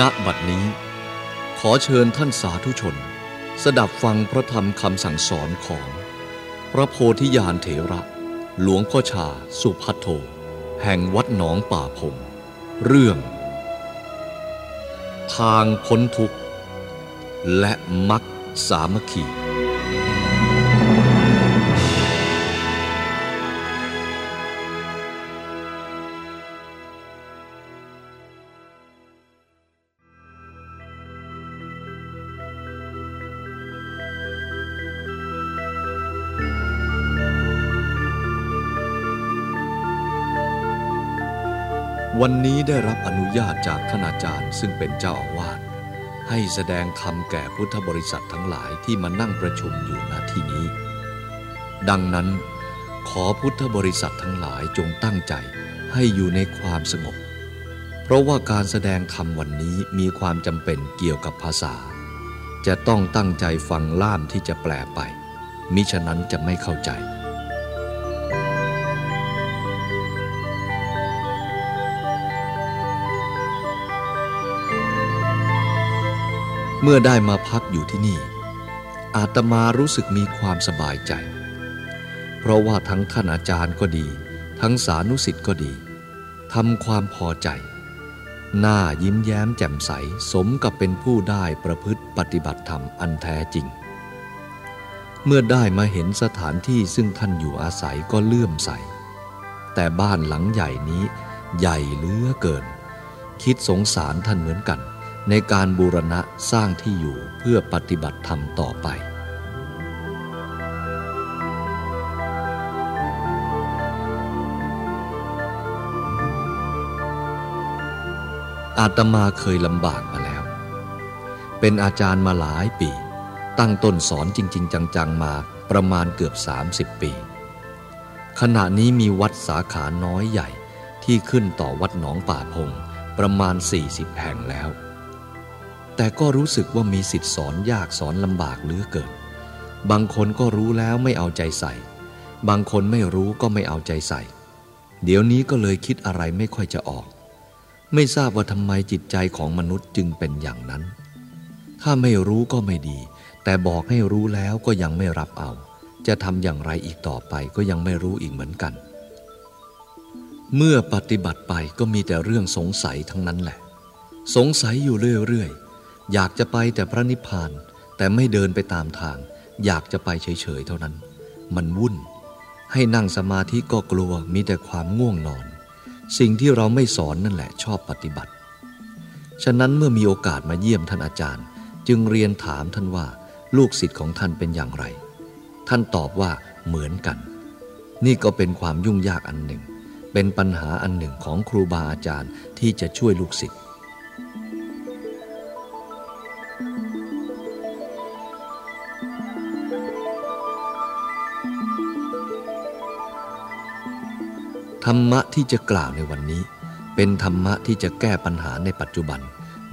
ณบัดนี้ ขอเชิญท่านสาธุชน สดับฟังพระธรรมคำสั่งสอนของ พระโพธิญาณเถระ หลวงพ่อชาสุพัทโท แห่งวัดหนองป่าพงเรื่อง ทางพ้นทุกข์ และมักสามัคคี วันนี้ได้รับอนุญาตจากท่านอาจารย์ซึ่งเป็นเจ้าอาวาสให้แสดงธรรมแก่พุทธบริษัททั้งหลายที่มานั่งประชุมอยู่ณที่นี้ ดังนั้น ขอพุทธบริษัททั้งหลายจงตั้งใจให้อยู่ในความสงบ เพราะว่าการแสดงธรรมวันนี้มีความจำเป็นเกี่ยวกับภาษา จะต้องตั้งใจฟังล่ามที่จะแปลไป มิฉะนั้นจะไม่เข้าใจ เมื่อได้มาพักอยู่ที่นี่ อาตมารู้สึกมีความสบายใจ เพราะว่าทั้งท่านอาจารย์ก็ดี ทั้งสานุสิทธ์ก็ดีทำความพอใจ หน้ายิ้มแย้มแจ่มใสสมกับเป็นผู้ได้ประพฤติปฏิบัติธรรมอันแท้จริง เมื่อได้มาเห็นสถานที่ซึ่งท่านอยู่อาศัยก็เลื่อมใส แต่บ้านหลังใหญ่นี้ใหญ่เลือเกิน คิดสงสารท่านเหมือนกัน ในการบูรณะสร้างที่อยู่เพื่อปฏิบัติธรรมต่อไป อาตมาเคยลำบากมาแล้ว เป็นอาจารย์มาหลายปี ตั้งต้นสอนจริง ๆ จัง ๆ มาประมาณเกือบ 30 ปี ขณะนี้มีวัดสาขาน้อยใหญ่ที่ขึ้นต่อวัดหนองป่าพงประมาณ 40 แห่งแล้ว แต่ก็รู้สึกว่ามีสิทธิสอนยากสอนลำบากเหลือเกิน บางคนก็รู้แล้วไม่เอาใจใส่ บางคนไม่รู้ก็ไม่เอาใจใส่ เดี๋ยวนี้ก็เลยคิดอะไรไม่ค่อยจะออก ไม่ทราบว่าทำไมจิตใจของมนุษย์จึงเป็นอย่างนั้น ถ้าไม่รู้ก็ไม่ดี แต่บอกให้รู้แล้วก็ยังไม่รับเอา จะทำอย่างไรอีกต่อไปก็ยังไม่รู้อีกเหมือนกัน เมื่อปฏิบัติไปก็มีแต่เรื่องสงสัยทั้งนั้นแหละ สงสัยอยู่เรื่อยๆ อยากจะไปแต่พระนิพพาน แต่ไม่เดินไปตามทาง อยากจะไปเฉยๆเท่านั้น มันวุ่น ให้นั่งสมาธิก็กลัวมีแต่ความง่วงนอน สิ่งที่เราไม่สอนนั่นแหละชอบปฏิบัติ ฉะนั้นเมื่อมีโอกาสมาเยี่ยมท่านอาจารย์ จึงเรียนถามท่านว่าลูกศิษย์ของท่านเป็นอย่างไร ท่านตอบว่าเหมือนกัน นี่ก็เป็นความยุ่งยากอันหนึ่ง เป็นปัญหาอันหนึ่งของครูบาอาจารย์ที่จะช่วยลูกศิษย์ ธรรมะที่จะกล่าวในวันนี้ เป็นธรรมะที่จะแก้ปัญหาในปัจจุบัน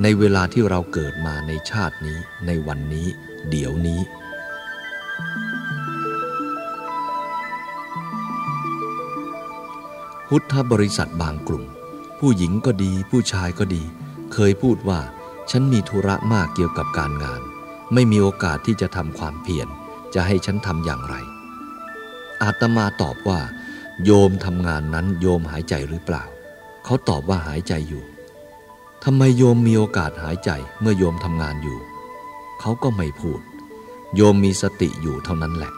ในเวลาที่เราเกิดมาในชาตินี้ ในวันนี้ เดี๋ยวนี้ พุทธบริษัทบางกลุ่ม ผู้หญิงก็ดี ผู้ชายก็ดี เคยพูดว่าฉันมีธุระมากเกี่ยวกับการงาน ไม่มีโอกาสที่จะทำความเพียรจะให้ฉันทำอย่างไร อาตมาตอบว่า โยมทำงานนั้นโยมหายใจหรือเปล่า เขาตอบว่าหายใจอยู่ทำไมโยมมีโอกาสหายใจเมื่อโยมทำงานอยู่ เขาก็ไม่พูด โยมมีสติอยู่เท่านั้นแหละ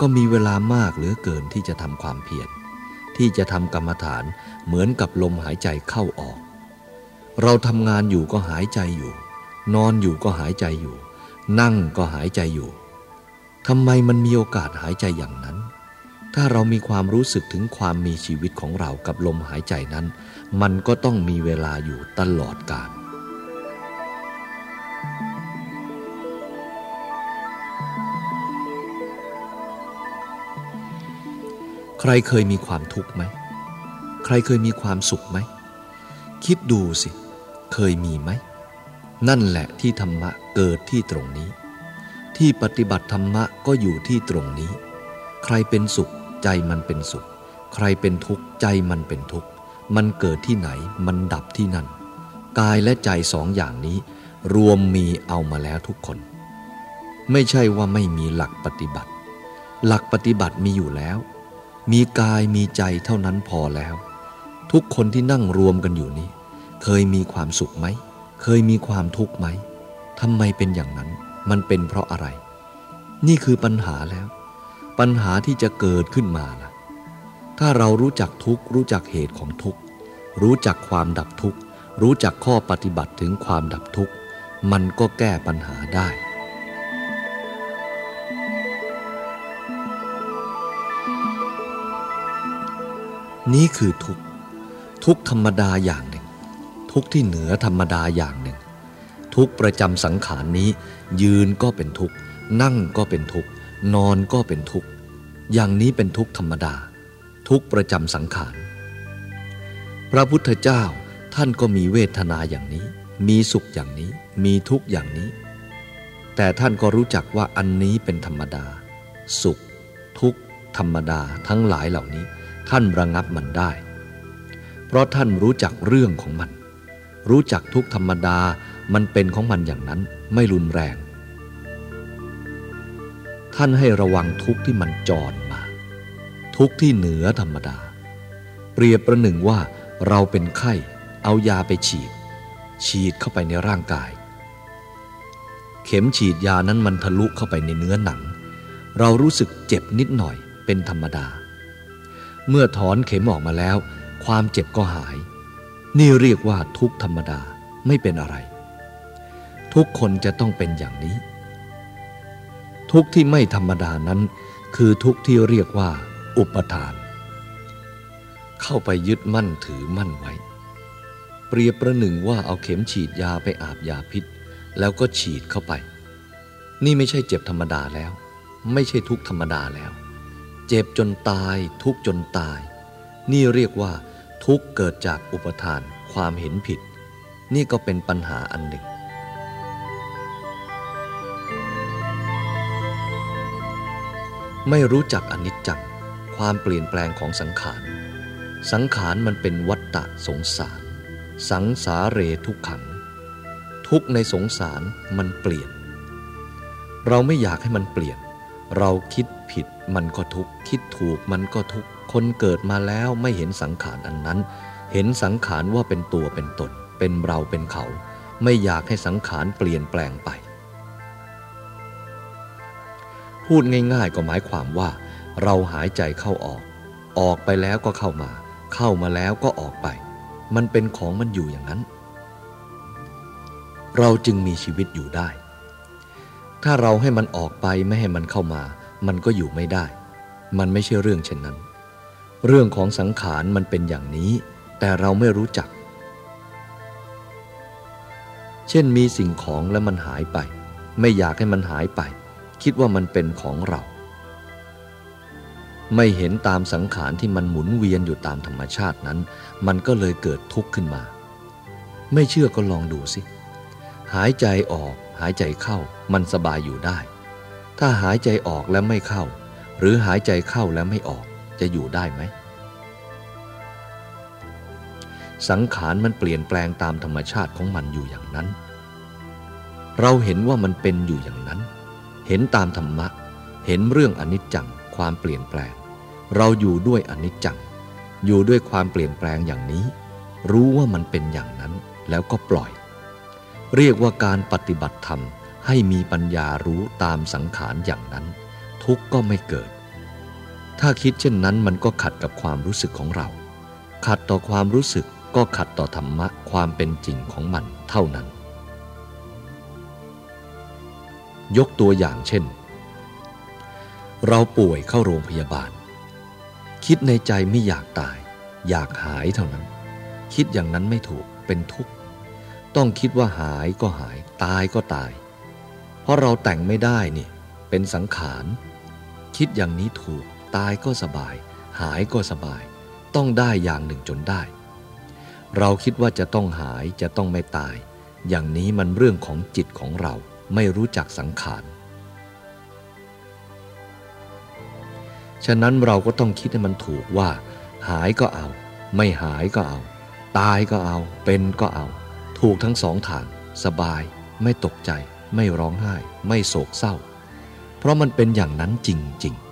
ก็มีเวลามากเหลือเกินที่จะทำความเพียรที่จะทำกรรมฐานเหมือนกับลมหายใจเข้าออก เราทำงานอยู่ก็หายใจอยู่ นอนอยู่ก็หายใจอยู่ นั่งก็หายใจอยู่ทำไมมันมีโอกาสหายใจอย่างนั้น ถ้าเรามีความรู้สึกถึงความมีชีวิตของเรากับลมหายใจนั้น มันก็ต้องมีเวลาอยู่ตลอดกาลใครเคยมีความทุกข์ไหม ใครเคยมีความสุขไหม คิดดูสิ เคยมีไหม นั่นแหละที่ธรรมะเกิดที่ตรงนี้ ที่ปฏิบัติธรรมะก็อยู่ที่ตรงนี้ ใครเป็นสุข ใจมันเป็นสุข ใครเป็นทุกข์ใจมันเป็นทุกข์มันเกิดที่ไหนมันดับที่นั่น กายและใจสองอย่างนี้ รวมมีเอามาแล้วทุกคน ไม่ใช่ว่าไม่มีหลักปฏิบัติ หลักปฏิบัติมีอยู่แล้ว มีกายมีใจเท่านั้นพอแล้ว ทุกคนที่นั่งรวมกันอยู่นี้ เคยมีความสุขไหม เคยมีความทุกข์ไหมทำไมเป็นอย่างนั้น มันเป็นเพราะอะไร นี่คือปัญหาแล้ว ปัญหาที่จะเกิดขึ้นมาล่ะ ถ้าเรารู้จักทุกรู้จักเหตุของทุกรู้จักความดับทุกรู้จักข้อปฏิบัติถึงความดับทุกมันก็แก้ปัญหาได้นี่คือทุกทุกธรรมดาอย่างหนึ่ง ทุกที่เหนือธรรมดาอย่างหนึ่ง ทุกประจำสังขารนี้ ยืนก็เป็นทุกนั่งก็เป็นทุก นอนก็เป็นทุกข์ อย่างนี้เป็นทุกข์ธรรมดา ทุกข์ประจำสังขาร พระพุทธเจ้าท่านก็มีเวทนาอย่างนี้ มีสุขอย่างนี้ มีทุกข์อย่างนี้ แต่ท่านก็รู้จักว่าอันนี้เป็นธรรมดา สุข ทุกข์ ธรรมดาทั้งหลายเหล่านี้ ท่านระงับมันได้ เพราะท่านรู้จักเรื่องของมัน รู้จักทุกธรรมดามันเป็นของมันอย่างนั้นไม่รุนแรง ท่านให้ระวังทุกข์ที่มันจรมา ทุกข์ที่เหนือธรรมดา เปรียบประหนึ่งว่าเราเป็นไข้ เอายาไปฉีด ฉีดเข้าไปในร่างกาย เข็มฉีดยานั้นมันทะลุเข้าไปในเนื้อหนัง เรารู้สึกเจ็บนิดหน่อยเป็นธรรมดา เมื่อถอนเข็มออกมาแล้ว ความเจ็บก็หาย นี่เรียกว่าทุกธรรมดาไม่เป็นอะไร ทุกคนจะต้องเป็นอย่างนี้ ทุกที่ไม่ธรรมดานั้น คือทุกที่เรียกว่า อุปทาน เข้าไปยึดมั่นถือมั่นไว้ เปรียบประหนึ่งว่าเอาเข็มฉีดยาไปอาบยาพิษ แล้วก็ฉีดเข้าไป นี่ไม่ใช่เจ็บธรรมดาแล้ว ไม่ใช่ทุกธรรมดาแล้ว เจ็บจนตาย ทุกจนตาย นี่เรียกว่า ทุกเกิดจากอุปทาน ความเห็นผิด นี่ก็เป็นปัญหาอันหนึ่ง ไม่รู้จักอนิจจังความเปลี่ยนแปลงของสังขาร สังขารมันเป็นวัฏฏะสงสาร สังสาเรทุกขัง ทุกในสงสารมันเปลี่ยน เราไม่อยากให้มันเปลี่ยน เราคิดผิดมันก็ทุกคิดถูกมันก็ทุกคนเกิดมาแล้วไม่เห็นสังขารอันนั้น เห็นสังขารว่าเป็นตัวเป็นตน เป็นเราเป็นเขา ไม่อยากให้สังขารเปลี่ยนแปลงไป พูดง่ายๆ ก็หมายความว่า เราหายใจเข้าออก ออกไปแล้วก็เข้ามา เข้ามาแล้วก็ออกไป มันเป็นของมันอยู่อย่างนั้น เราจึงมีชีวิตอยู่ได้ ถ้าเราให้มันออกไปไม่ให้มันเข้ามา มันก็อยู่ไม่ได้ มันไม่ใช่เรื่องเช่นนั้น เรื่องของสังขารมันเป็นอย่างนี้ แต่เราไม่รู้จัก เช่นมีสิ่งของแล้วมันหายไป ไม่อยากให้มันหายไป คิดว่ามันเป็นของเรา ไม่เห็นตามสังขารที่มันหมุนเวียนอยู่ตามธรรมชาตินั้น มันก็เลยเกิดทุกข์ขึ้นมา ไม่เชื่อก็ลองดูสิ หายใจออก หายใจเข้า มันสบายอยู่ได้ ถ้าหายใจออกแล้วไม่เข้า หรือหายใจเข้าแล้วไม่ออก จะอยู่ได้ไหมสังขารมันเปลี่ยนแปลงตามธรรมชาติของมันอยู่อย่างนั้น เราเห็นว่ามันเป็นอยู่อย่างนั้น เห็นตามธรรมะ เห็นเรื่องอนิจจังความเปลี่ยนแปลง เราอยู่ด้วยอนิจจัง อยู่ด้วยความเปลี่ยนแปลงอย่างนี้ รู้ว่ามันเป็นอย่างนั้นแล้วก็ปล่อย เรียกว่าการปฏิบัติธรรมให้มีปัญญารู้ตามสังขารอย่างนั้น ทุกข์ก็ไม่เกิด ถ้าคิดเช่นนั้นมันก็ขัดกับความรู้สึกของเรา ขัดต่อความรู้สึกก็ขัดต่อธรรมะความเป็นจริงของมันเท่านั้น ยกตัวอย่างเช่น เราป่วยเข้าโรงพยาบาล คิดในใจไม่อยากตาย อยากหายเท่านั้น คิดอย่างนั้นไม่ถูกเป็นทุกข์ ต้องคิดว่าหายก็หายตายก็ตาย เพราะเราแต่งไม่ได้นี่เป็นสังขาร คิดอย่างนี้ถูกตายก็สบาย หายก็สบาย ต้องได้อย่างหนึ่งจนได้ เราคิดว่าจะต้องหายจะต้องไม่ตาย อย่างนี้มันเรื่องของจิตของเรา ไม่รู้จักสังขาร ฉะนั้นเราก็ต้องคิดให้มันถูกว่า หายก็เอา ไม่หายก็เอา ตายก็เอา เป็นก็เอา ถูกทั้งสองทาง สบาย ไม่ตกใจ ไม่ร้องไห้ ไม่โศกเศร้า เพราะมันเป็นอย่างนั้นจริง ๆ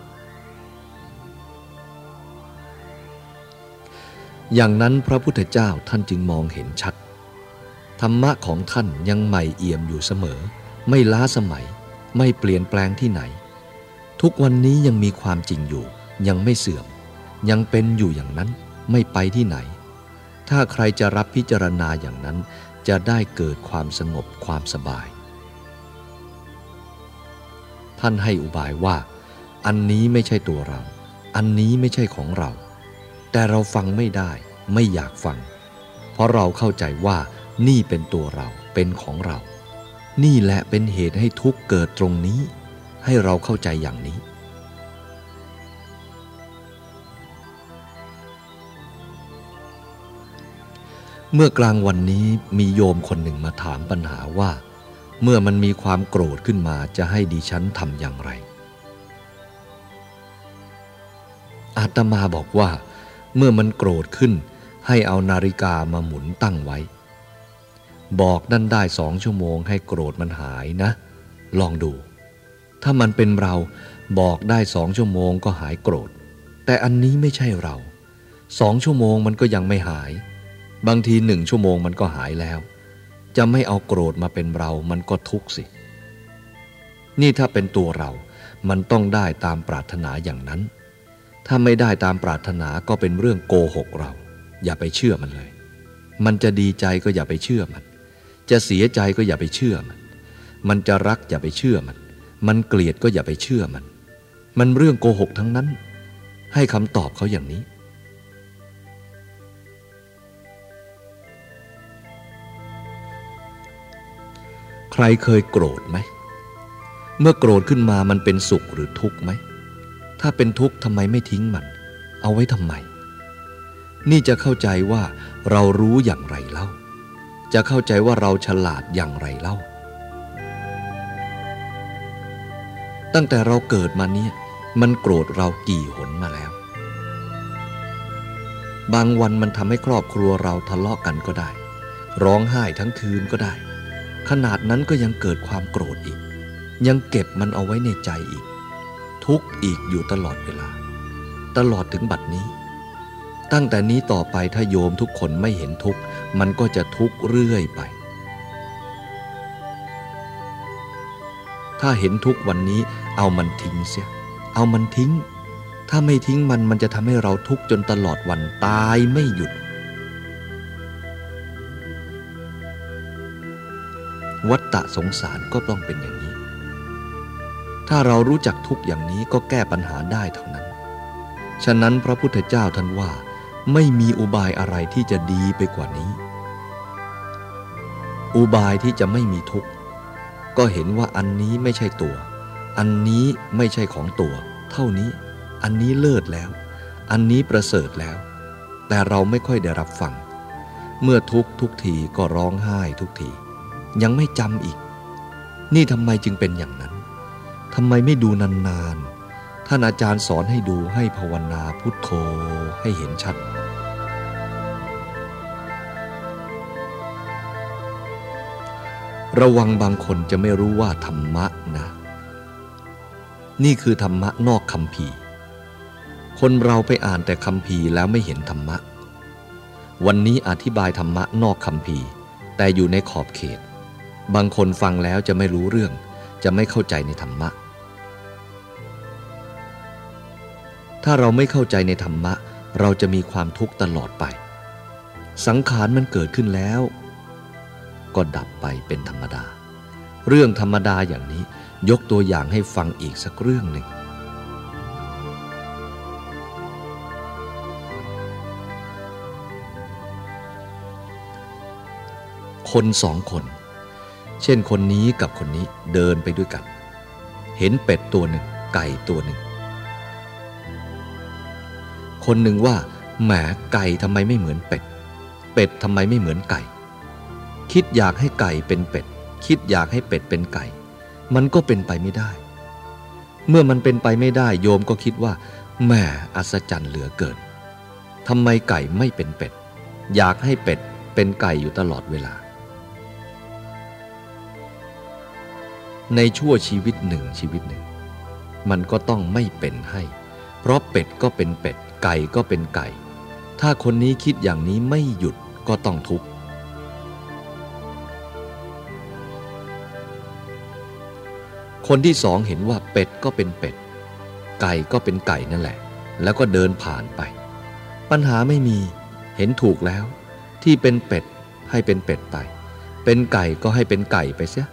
อย่างนั้นพระพุทธเจ้าท่านจึงมองเห็นชัด ธรรมะของท่านยังใหม่เอี่ยมอยู่เสมอ ไม่ล้าสมัย ไม่เปลี่ยนแปลงที่ไหน ทุกวันนี้ยังมีความจริงอยู่ ยังไม่เสื่อม ยังเป็นอยู่อย่างนั้นไม่ไปที่ไหน ถ้าใครจะรับพิจารณาอย่างนั้น จะได้เกิดความสงบความสบาย ท่านให้อุบายว่า อันนี้ไม่ใช่ตัวเรา อันนี้ไม่ใช่ของเรา แต่เราฟังไม่ได้ไม่อยากฟัง เพราะเราเข้าใจว่านี่เป็นตัวเราเป็นของเรา นี่แหละเป็นเหตุให้ทุกเกิดตรงนี้ ให้เราเข้าใจอย่างนี้ เมื่อกลางวันนี้มีโยมคนหนึ่งมาถามปัญหาว่า เมื่อมันมีความโกรธขึ้นมาจะให้ดิฉันทำอย่างไร อาตมาบอกว่า เมื่อมันโกรธขึ้น ให้เอานาฬิกามาหมุนตั้งไว้ บอกนั่นได้สองชั่วโมงให้โกรธมันหายนะ ลองดู ถ้ามันเป็นเราบอกได้สองชั่วโมงก็หายโกรธ แต่อันนี้ไม่ใช่เราสองชั่วโมงมันก็ยังไม่หาย บางทีหนึ่งชั่วโมงมันก็หายแล้ว จะไม่เอาโกรธมาเป็นเรามันก็ทุกข์สิ นี่ถ้าเป็นตัวเรา มันต้องได้ตามปรารถนาอย่างนั้น ถ้าไม่ได้ตามปรารถนาก็เป็นเรื่องโกหกเรา อย่าไปเชื่อมันเลย มันจะดีใจก็อย่าไปเชื่อมัน จะเสียใจก็อย่าไปเชื่อมัน มันจะรักอย่าไปเชื่อมัน มันเกลียดก็อย่าไปเชื่อมัน มันเรื่องโกหกทั้งนั้น ให้คำตอบเขาอย่างนี้ ใครเคยโกรธไหม เมื่อโกรธขึ้นมามันเป็นสุขหรือทุกข์ไหม ถ้าเป็นทุกข์ทำไมไม่ทิ้งมัน เอาไว้ทำไม นี่จะเข้าใจว่าเรารู้อย่างไรเล่า จะเข้าใจว่าเราฉลาดอย่างไรเล่า ตั้งแต่เราเกิดมาเนี่ย มันโกรธเรากี่หนมาแล้ว บางวันมันทำให้ครอบครัวเราทะเลาะกันก็ได้ ร้องไห้ทั้งคืนก็ได้ ขนาดนั้นก็ยังเกิดความโกรธอีก ยังเก็บมันเอาไว้ในใจอีก ทุกอีกอยู่ตลอดเวลา ตลอดถึงบัดนี้ ตั้งแต่นี้ต่อไปถ้าโยมทุกคนไม่เห็นทุกมันก็จะทุกเรื่อยไป ถ้าเห็นทุกวันนี้เอามันทิ้งเสีย เอามันทิ้ง ถ้าไม่ทิ้งมันมันจะทำให้เราทุกจนตลอดวันตายไม่หยุด วัฏฏะสงสารก็ต้องเป็นอย่างนี้ ถ้าเรารู้จักทุกอย่างนี้ก็แก้ปัญหาได้เท่านั้น ฉะนั้นพระพุทธเจ้าท่านว่า ไม่มีอุบายอะไรที่จะดีไปกว่านี้ อุบายที่จะไม่มีทุกข์ ก็เห็นว่าอันนี้ไม่ใช่ตัว อันนี้ไม่ใช่ของตัว เท่านี้ อันนี้เลิศแล้ว อันนี้ประเสริฐแล้ว แต่เราไม่ค่อยได้รับฟัง เมื่อทุกทุกทีก็ร้องไห้ทุกที ยังไม่จำอีก นี่ทำไมจึงเป็นอย่างนั้นทำไมไม่ดูนานๆ ท่านอาจารย์สอนให้ดูให้ภาวนาพุทโธให้เห็นชัด ระวังบางคนจะไม่รู้ว่าธรรมะนะ นี่คือธรรมะนอกคำพีคนเราไปอ่านแต่คำพีแล้วไม่เห็นธรรมะ วันนี้อธิบายธรรมะนอกคำพีแต่อยู่ในขอบเขต บางคนฟังแล้วจะไม่รู้เรื่อง จะไม่เข้าใจในธรรมะ ถ้าเราไม่เข้าใจในธรรมะ เราจะมีความทุกข์ตลอดไป สังขารมันเกิดขึ้นแล้ว ก็ดับไปเป็นธรรมดา เรื่องธรรมดาอย่างนี้ยกตัวอย่างให้ฟังอีกสักเรื่องหนึ่ง คนสองคน เช่นคนนี้กับคนนี้เดินไปด้วยกัน เห็นเป็ดตัวหนึ่ง ไก่ตัวหนึ่ง คนหนึ่งว่าแหมไก่ทำไมไม่เหมือนเป็ด เป็ดทำไมไม่เหมือนไก่ คิดอยากให้ไก่เป็นเป็ด คิดอยากให้เป็ดเป็นไก่ มันก็เป็นไปไม่ได้ เมื่อมันเป็นไปไม่ได้ โยมก็คิดว่าแม่อัศจรรย์เหลือเกินทำไมไก่ไม่เป็นเป็ด อยากให้เป็ดเป็นไก่อยู่ตลอดเวลา ในชั่วชีวิตหนึ่งชีวิตหนึ่ง มันก็ต้องไม่เป็นให้ เพราะเป็ดก็เป็นเป็ด ไก่ก็เป็นไก่ ถ้าคนนี้คิดอย่างนี้ไม่หยุดก็ต้องทุกข์ คนที่สองเห็นว่าเป็ดก็เป็นเป็ด ไก่ก็เป็นไก่นั่นแหละ แล้วก็เดินผ่านไป ปัญหาไม่มีเห็นถูกแล้ว ที่เป็นเป็ดให้เป็นเป็ดไป เป็นไก่ก็ให้เป็นไก่ไปเสีย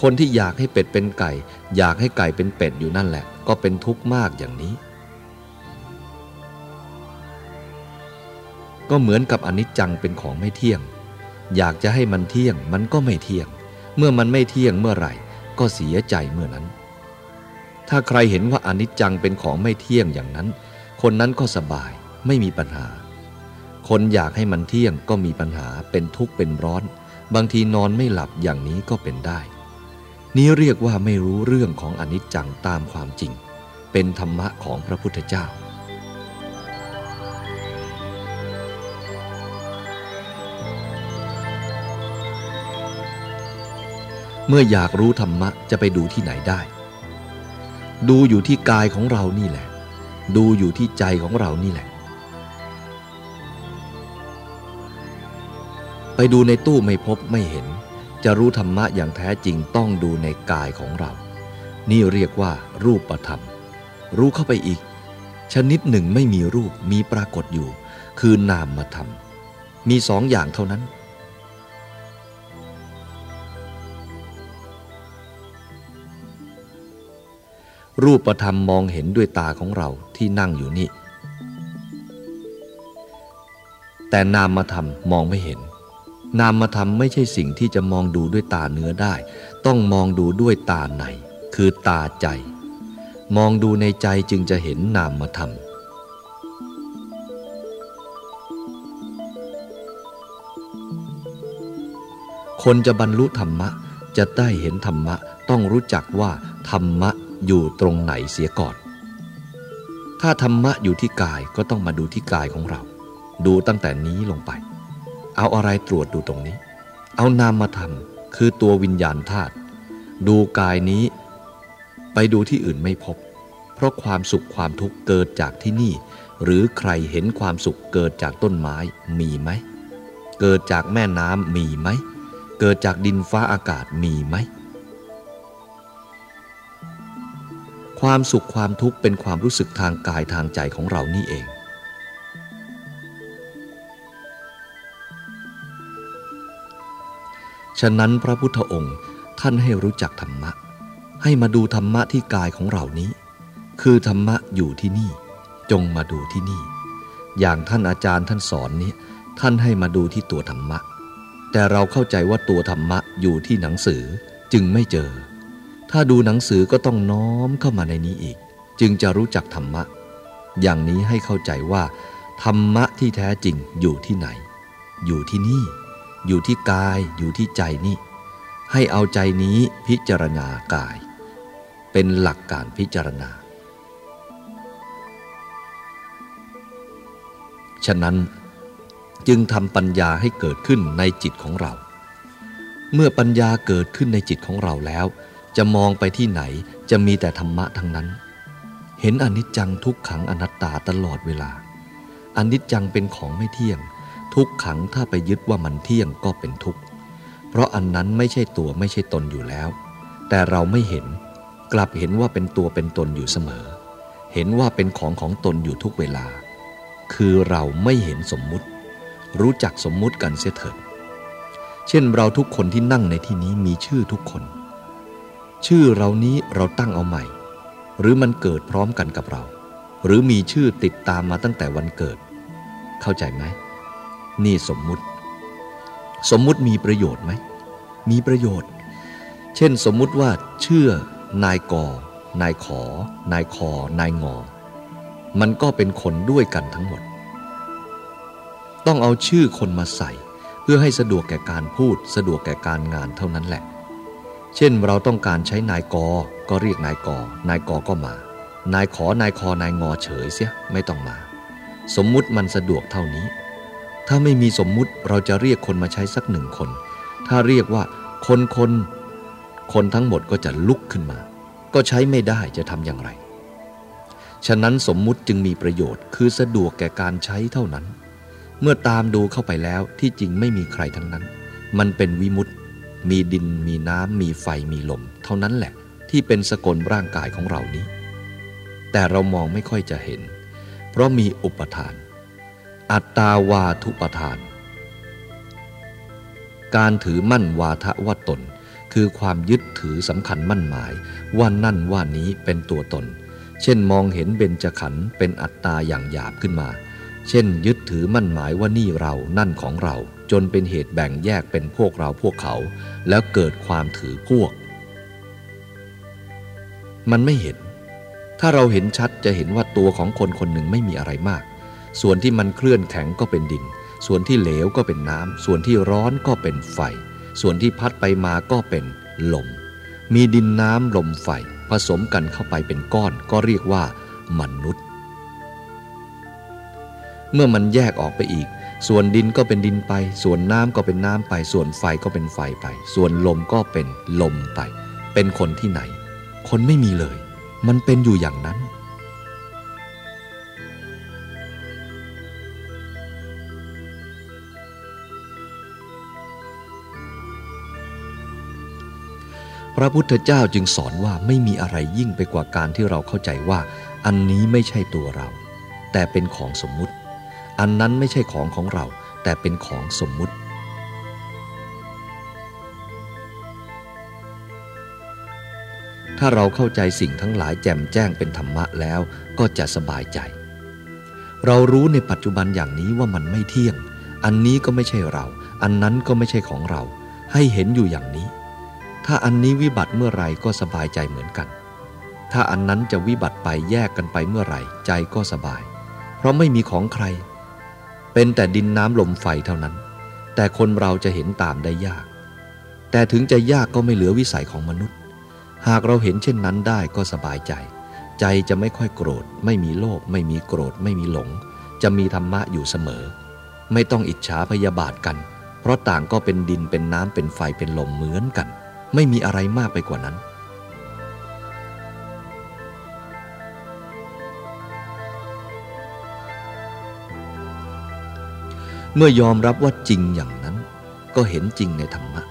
คนที่อยากให้เป็ดเป็นไก่ อยากให้ไก่เป็นเป็ดอยู่นั่นแหละ ก็เป็นทุกข์มากอย่างนี้ ก็เหมือนกับอนิจจังเป็นของไม่เที่ยง อยากจะให้มันเที่ยงมันก็ไม่เที่ยง เมื่อมันไม่เที่ยงเมื่อไหร่ ก็เสียใจเมื่อนั้น ถ้าใครเห็นว่าอนิจจังเป็นของไม่เที่ยงอย่างนั้น คนนั้นก็สบายไม่มีปัญหา คนอยากให้มันเที่ยงก็มีปัญหาเป็นทุกข์เป็นร้อน บางทีนอนไม่หลับอย่างนี้ก็เป็นได้ นี้เรียกว่าไม่รู้เรื่องของอนิจจังตามความจริง เป็นธรรมะของพระพุทธเจ้า เมื่ออยากรู้ธรรมะจะไปดูที่ไหนได้ ดูอยู่ที่กายของเรานี่แหละ ดูอยู่ที่ใจของเรานี่แหละ ไปดูในตู้ไม่พบไม่เห็น จะรู้ธรรมะอย่างแท้จริงต้องดูในกายของเรา นี่เรียกว่ารูปธรรม รู้เข้าไปอีก ชนิดหนึ่งไม่มีรูปมีปรากฏอยู่ คือนามธรรม มีสองอย่างเท่านั้น รูปธรรมมองเห็นด้วยตาของเราที่นั่งอยู่นี่ แต่นามธรรมมองไม่เห็น นามธรรมไม่ใช่สิ่งที่จะมองดูด้วยตาเนื้อได้ ต้องมองดูด้วยตาใน คือตาใจ มองดูในใจจึงจะเห็นนามธรรมคนจะบรรลุธรรมะ จะได้เห็นธรรมะ ต้องรู้จักว่าธรรมะ อยู่ตรงไหนเสียก่อน ถ้าธรรมะอยู่ที่กายก็ต้องมาดูที่กายของเรา ดูตั้งแต่นี้ลงไป เอาอะไรตรวจดูตรงนี้ เอานามธรรมคือตัววิญญาณธาตุดูกายนี้ ไปดูที่อื่นไม่พบ เพราะความสุขความทุกข์เกิดจากที่นี่ หรือใครเห็นความสุขเกิดจากต้นไม้มีไหม เกิดจากแม่น้ำมีไหม เกิดจากดินฟ้าอากาศมีไหม ความสุขความทุกข์เป็นความรู้สึกทางกายทางใจของเรานี่เอง ฉะนั้นพระพุทธองค์ท่านให้รู้จักธรรมะ ให้มาดูธรรมะที่กายของเรานี้ คือธรรมะอยู่ที่นี่ จงมาดูที่นี่ อย่างท่านอาจารย์ท่านสอนนี้ ท่านให้มาดูที่ตัวธรรมะ แต่เราเข้าใจว่าตัวธรรมะอยู่ที่หนังสือจึงไม่เจอ ถ้าดูหนังสือก็ต้องน้อมเข้ามาในนี้อีก จึงจะรู้จักธรรมะ อย่างนี้ให้เข้าใจว่า ธรรมะที่แท้จริงอยู่ที่ไหน อยู่ที่นี่ อยู่ที่กาย อยู่ที่ใจนี่ ให้เอาใจนี้พิจารณากาย เป็นหลักการพิจารณา ฉะนั้นจึงทำปัญญาให้เกิดขึ้นในจิตของเรา เมื่อปัญญาเกิดขึ้นในจิตของเราแล้ว จะมองไปที่ไหนจะมีแต่ธรรมะทั้งนั้น เห็นอนิจจังทุกขังอนัตตาตลอดเวลาอนิจจังเป็นของไม่เที่ยง ทุกขังถ้าไปยึดว่ามันเที่ยงก็เป็นทุกข์เพราะอันนั้นไม่ใช่ตัวไม่ใช่ตนอยู่แล้ว แต่เราไม่เห็นกลับเห็นว่าเป็นตัวเป็นตนอยู่เสมอ เห็นว่าเป็นของของตนอยู่ทุกเวลา คือเราไม่เห็นสมมุติ รู้จักสมมุติกันเสียเถิดเช่นเราทุกคนที่นั่งในที่นี้มีชื่อทุกคน ชื่อเรานี้เราตั้งเอาใหม่ หรือมันเกิดพร้อมกันกับเรา หรือมีชื่อติดตามมาตั้งแต่วันเกิด เข้าใจไหม นี่สมมุติ สมมุติมีประโยชน์ไหม มีประโยชน์ เช่นสมมุติว่าชื่อนายกนายขอ นายคอ นายงอ มันก็เป็นคนด้วยกันทั้งหมด ต้องเอาชื่อคนมาใส่ เพื่อให้สะดวกแก่การพูด สะดวกแก่การงานเท่านั้นแหละ เช่นเราต้องการใช้นายกก็เรียกนายกนายกก็มา นายขอนายคอนายงอเฉยเสียไม่ต้องมา สมมุติมันสะดวกเท่านี้ ถ้าไม่มีสมมุติเราจะเรียกคนมาใช้สักหนึ่งคน ถ้าเรียกว่าคนคนคนทั้งหมดก็จะลุกขึ้นมา ก็ใช้ไม่ได้จะทำอย่างไร ฉะนั้นสมมุติจึงมีประโยชน์ คือสะดวกแก่การใช้เท่านั้น เมื่อตามดูเข้าไปแล้วที่จริงไม่มีใครทั้งนั้น มันเป็นวิมุตติ มีดินมีน้ำมีไฟมีลม เท่านั้นแหละที่เป็นสกลร่างกายของเรานี้ แต่เรามองไม่ค่อยจะเห็น เพราะมีอุปทาน อัตตาวาทุปทาน การถือมั่นวาทะว่าตน คือความยึดถือสำคัญมั่นหมาย ว่านั่นว่านี้เป็นตัวตน เช่นมองเห็นเบญจขันธ์เป็นอัตตาอย่างหยาบขึ้นมา เช่น ยึดถือมั่นหมายว่านี่เรานั่นของเรา จนเป็นเหตุแบ่งแยกเป็นพวกเราพวกเขา แล้วเกิดความถือพวก มันไม่เห็น ถ้าเราเห็นชัดจะเห็นว่าตัวของคนคนหนึ่งไม่มีอะไรมาก ส่วนที่มันเคลื่อนแข็งก็เป็นดิน ส่วนที่เหลวก็เป็นน้ำ ส่วนที่ร้อนก็เป็นไฟ ส่วนที่พัดไปมาก็เป็นลม มีดินน้ำลมไฟ ผสมกันเข้าไปเป็นก้อนก็เรียกว่ามนุษย์ เมื่อมันแยกออกไปอีก ส่วนดินก็เป็นดินไป ส่วนน้ำก็เป็นน้ำไป ส่วนไฟก็เป็นไฟไป ส่วนลมก็เป็นลมไป เป็นคนที่ไหน คนไม่มีเลย มันเป็นอยู่อย่างนั้น พระพุทธเจ้าจึงสอนว่าไม่มีอะไรยิ่งไปกว่าการที่เราเข้าใจว่า อันนี้ไม่ใช่ตัวเรา แต่เป็นของสมมุติ อันนั้นไม่ใช่ของของเรา แต่เป็นของสมมุติ ถ้าเราเข้าใจสิ่งทั้งหลายแจ่มแจ้งเป็นธรรมะแล้วก็จะสบายใจ เรารู้ในปัจจุบันอย่างนี้ว่ามันไม่เที่ยง อันนี้ก็ไม่ใช่เรา อันนั้นก็ไม่ใช่ของเรา ให้เห็นอยู่อย่างนี้ ถ้าอันนี้วิบัติเมื่อไรก็สบายใจเหมือนกันถ้าอันนั้นจะวิบัติไปแยกกันไปเมื่อไหร่ ใจก็สบาย เพราะไม่มีของใคร เป็นแต่ดินน้ำลมไฟเท่านั้น แต่คนเราจะเห็นตามได้ยาก แต่ถึงจะยากก็ไม่เหลือวิสัยของมนุษย์ หากเราเห็นเช่นนั้นได้ก็สบายใจ ใจจะไม่ค่อยโกรธ ไม่มีโลภไม่มีโกรธ ไม่มีหลง จะมีธรรมะอยู่เสมอ ไม่ต้องอิจฉาพยาบาทกัน เพราะต่างก็เป็นดินเป็นน้ำเป็นไฟเป็นลมเหมือนกัน ไม่มีอะไรมากไปกว่านั้น เมื่อยอมรับว่าจริงอย่างนั้น ก็เห็นจริงในธรรมะ